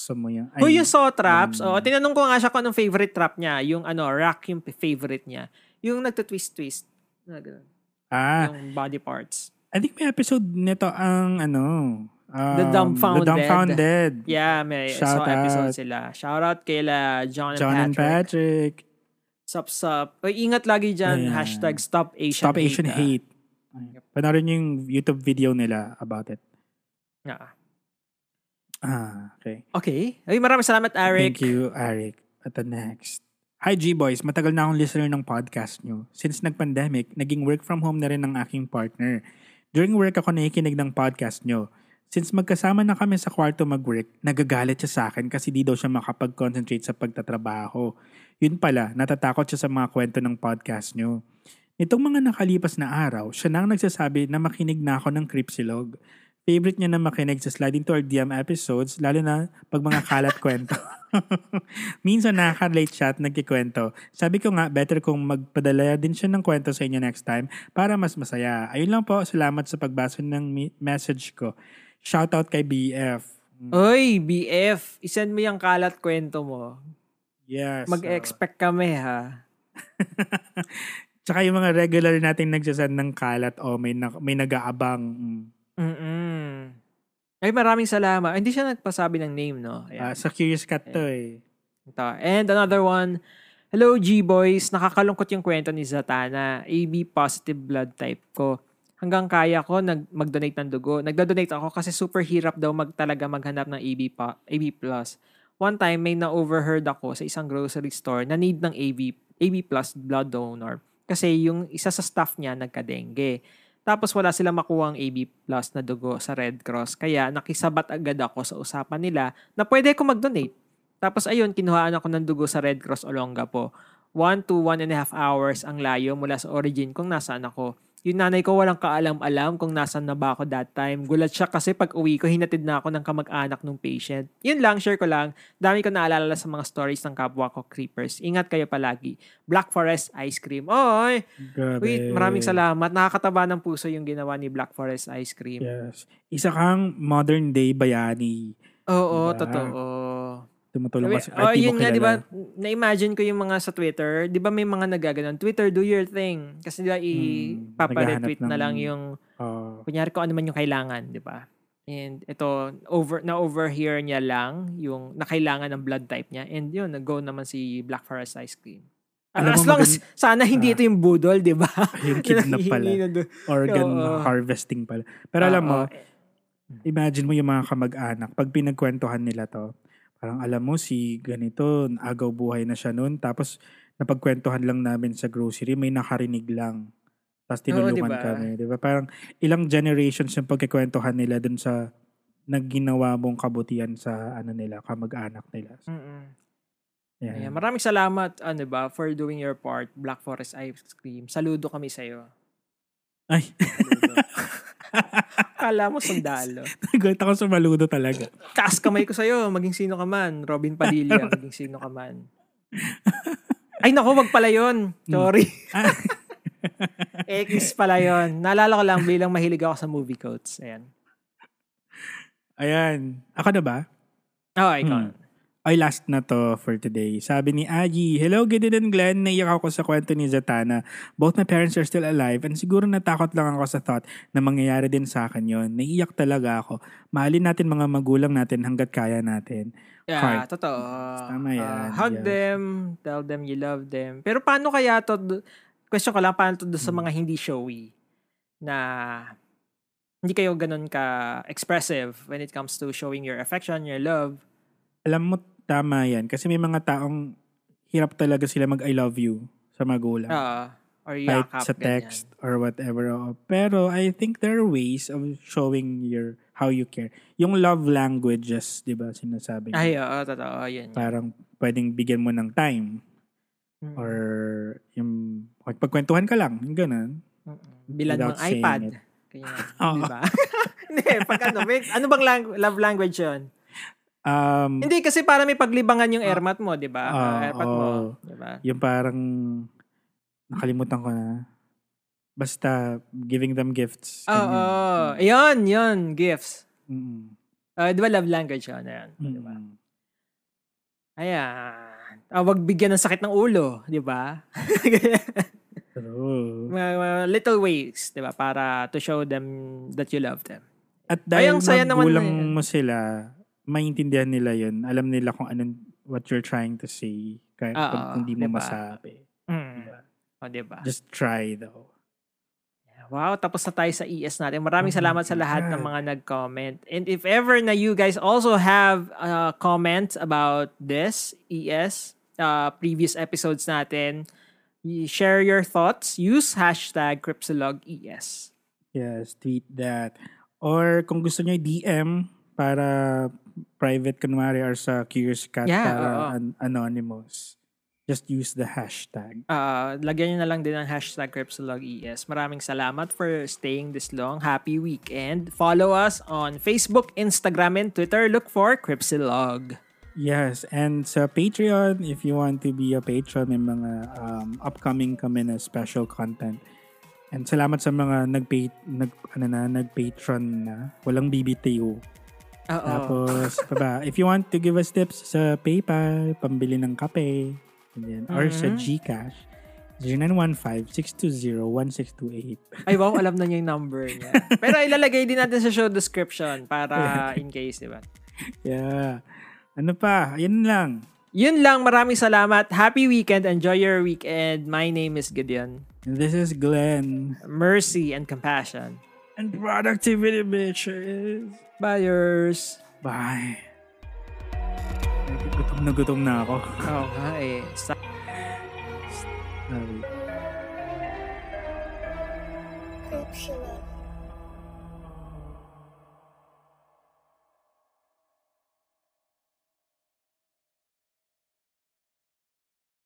Gusto mo yan. Who you saw traps? mm. Oh, tinanong ko nga siya kung anong favorite trap niya. Yung ano, rock yung favorite niya. Yung nagtatwist-twist. Na ganun. Ah, Yung body parts. I think may episode nito ang ano, um, The Dumbfounded. The Dumbfounded. Yeah, may Shout saw episode out. sila. Shout out kila John and John and Patrick. Patrick. Sup, sup. Oy, ingat lagi dyan. Ayan. Hashtag stop Asian Stop Asian ah. Hate. Panoorin niyo yung YouTube video nila about it. Ah. Ah, okay. Okay. Ay, maraming salamat, Eric. Thank you, Eric. At the next. Hi, G-Boys. Matagal na akong listener ng podcast nyo. Since nag-pandemic, naging work from home na rin ng aking partner. During work ako nakikinig ng podcast nyo. Since magkasama na kami sa kwarto mag-work, nagagalit siya sa akin kasi di daw siya makapag-concentrate sa pagtatrabaho. Yun pala, natatakot siya sa mga kwento ng podcast nyo. Nitong mga nakalipas na araw, siya na ang nagsasabi na makinig na ako ng Cripsilog. Favorite niya na makinig sa Sliding to Our DM episodes, lalo na pag mga kalat *laughs* kwento. *laughs* Minsan nakaka-relate siya at nagkikwento. Sabi ko nga, better kung magpadala din siya ng kwento sa inyo next time para mas masaya. Ayun lang po, salamat sa pagbasa ng message ko. Shoutout kay BF. Oy, BF. Isend mo yung kalat kwento mo. Yes. Mag-expect kami, ha? *laughs* Tsaka yung mga regular nating nagsasend ng kalat o may, na- may nag-aabang. Mm. Mm-mm. Ay, maraming salamat. Hindi siya nagpasabi ng name, no? Ah, Ayan. sa Curious Cat to eh. Ito. And another one. Hello, G-Boys. Nakakalungkot yung kwento ni Zatana. AB positive blood type ko. Hanggang kaya ko nag mag-donate ng dugo. Nagdo-donate ako kasi super hirap daw mag talaga maghanap ng AB, pa, AB+. One time, may na-overheard ako sa isang grocery store na need ng AB, AB plus blood donor. Kasi yung isa sa staff niya nagka-dengue. Tapos wala silang makuha ang AB plus na dugo sa Red Cross. Kaya nakisabat agad ako sa usapan nila na pwede ko mag-donate. Tapos ayun, kinuhaan ako ng dugo sa Red Cross Olongapo. One to one and a half hours ang layo mula sa origin kung nasaan ako. Yung nanay ko walang kaalam-alam kung nasaan na ba ako that time. Gulat siya kasi pag uwi ko, hinatid na ako ng kamag-anak ng patient. Yun lang, share ko lang. Dami ko naalala sa mga stories ng kapwa ko creepers. Ingat kayo palagi. Black Forest Ice Cream. Oy! Grabe. Wait, maraming salamat. Nakakataba ng puso yung ginawa ni Black Forest Ice Cream. Yes. Isa kang modern day bayani. Oo, Diba? totoo. Tumutulong ka sa oh, yun nga, di ba? Na-imagine ko yung mga sa Twitter. Di ba may mga nagaganon? Twitter, do your thing. Kasi di ba, Hmm, i-papa-retweet naghahanap na ng- lang yung, Oh. kunyari kung ano man yung kailangan, di ba? And ito, over, na-overhear niya lang yung nakailangan ng blood type niya. And yun, nag-go naman si Black Forest Ice Cream. Alam as mo, long as, sana hindi Ah. ito yung budol, di ba? *laughs* Yung kidnap *laughs* pala. Organ Oo. harvesting pala. Pero alam mo, Oo. imagine mo yung mga kamag-anak, pag pinagkwentuhan nila to, parang alam mo si ganito, agaw buhay na siya noon, tapos napagkwentuhan lang namin sa grocery, may nakarinig lang. Tapos tinulungan diba? kami. Di ba? Parang ilang generations yung pagkikwentuhan nila dun sa nagginawa mong kabutihan sa ano nila, kamag-anak nila. Mm-mm. Yan. Ayan, maraming salamat ano ba for doing your part Black Forest Ice Cream. Saludo kami sa iyo. Ay. *laughs* Kala mo sundalo. *laughs* nagulat ako sa maludo talaga. Taas kamay ko sa iyo, maging sino ka man. Robin Padilla, *laughs* maging sino ka man. Ay nako, wag pala 'yon. Sorry. *laughs* X pala 'yon. Naalala ko lang bilang mahilig ako sa movie quotes. Ayan. Ayan. Ako na ba? Oh, ikaw. Hmm. Ay, last na to for today. Sabi ni Agi, Hello, Gideon and Glenn. Naiyak ako sa kwento ni Zatana. Both my parents are still alive and siguro natakot lang ako sa thought na mangyayari din sa akin yon. Naiyak talaga ako. Mahalin natin mga magulang natin hanggat kaya natin. Yeah, Heart. totoo. Tama yan, Ah, hug yes. them, tell them you love them. Pero paano kaya to, question ko lang, paano to do sa Hmm. mga hindi showy na hindi kayo ganun ka expressive when it comes to showing your affection, your love. Alam mo, tama yan. Kasi may mga taong hirap talaga sila mag I love you sa magulang. Ah, or kahit yakap, sa ganyan. text or whatever. oo. Pero I think there are ways of showing your how you care. Yung love languages, 'di ba, sinasabi. Ay, oo, totoo. Yan. yan. Parang pwedeng bigyan mo ng time Mm. or yung pagkwentuhan ka lang, yung ganun. Bilan ng iPad. it. Kaya, *laughs* Oo. di ba? *laughs* Hindi, pag ano, may, ano bang lang, love language yun? Um, Hindi kasi para may paglibangan yung airmat mo, 'di ba? Ah, Ah, airmat mo, oo. 'di ba? yung parang nakalimutan ko na. Basta giving them gifts. Oo. Oh, Ayun, 'yun, gifts. Mm. Ah, 'di ba love language 'yun, ayan, 'di ba? Ayan. Ah, wag bigyan ng sakit ng ulo, 'di ba? *laughs* True. little ways, 'di ba, para to show them that you love them. At Ay, dahil ang saya naman magulang na mo sila, maintindihan nila yun. Alam nila kung anong what you're trying to say. Kahit Oo, pag hindi mo diba? masabi. Mm. Diba? O, 'di ba? Just try though. Wow, tapos na tayo sa ES natin. Maraming Oh salamat sa lahat ng mga nag-comment. And if ever na you guys also have uh, comments about this ES, uh, previous episodes natin, share your thoughts. Use hashtag CryptologES. Yes, tweet that. Or kung gusto nyo DM para private kunwari or sa Curious Cat Yeah, para an- anonymous. Just use the hashtag. Uh, lagyan nyo na lang din ang hashtag CryptologES. Maraming salamat for staying this long. Happy weekend. Follow us on Facebook, Instagram, and Twitter. Look for Cryptolog. Yes, and sa Patreon, if you want to be a patron, may mga um, upcoming kami na special content. And salamat sa mga nag nag ano na nag-patron na walang BBTO. Oo. Tapos pa ba, if you want to give us tips sa PayPal, pambili ng kape, ganyan, or sa Mhm. GCash, 0915-620-1628. Ay, wow, alam na niya yung number niya. Pero ilalagay din natin sa show description para in case, di ba? Yeah. Ano pa? Ayun lang. Yun lang, maraming salamat. Happy weekend. Enjoy your weekend. My name is Gideon. And this is Glenn. Mercy and compassion. And productivity, bitches. Buyers. Bye. Gutom na gutom na ako. Oo nga eh. Sa- Sorry. Cripsilog.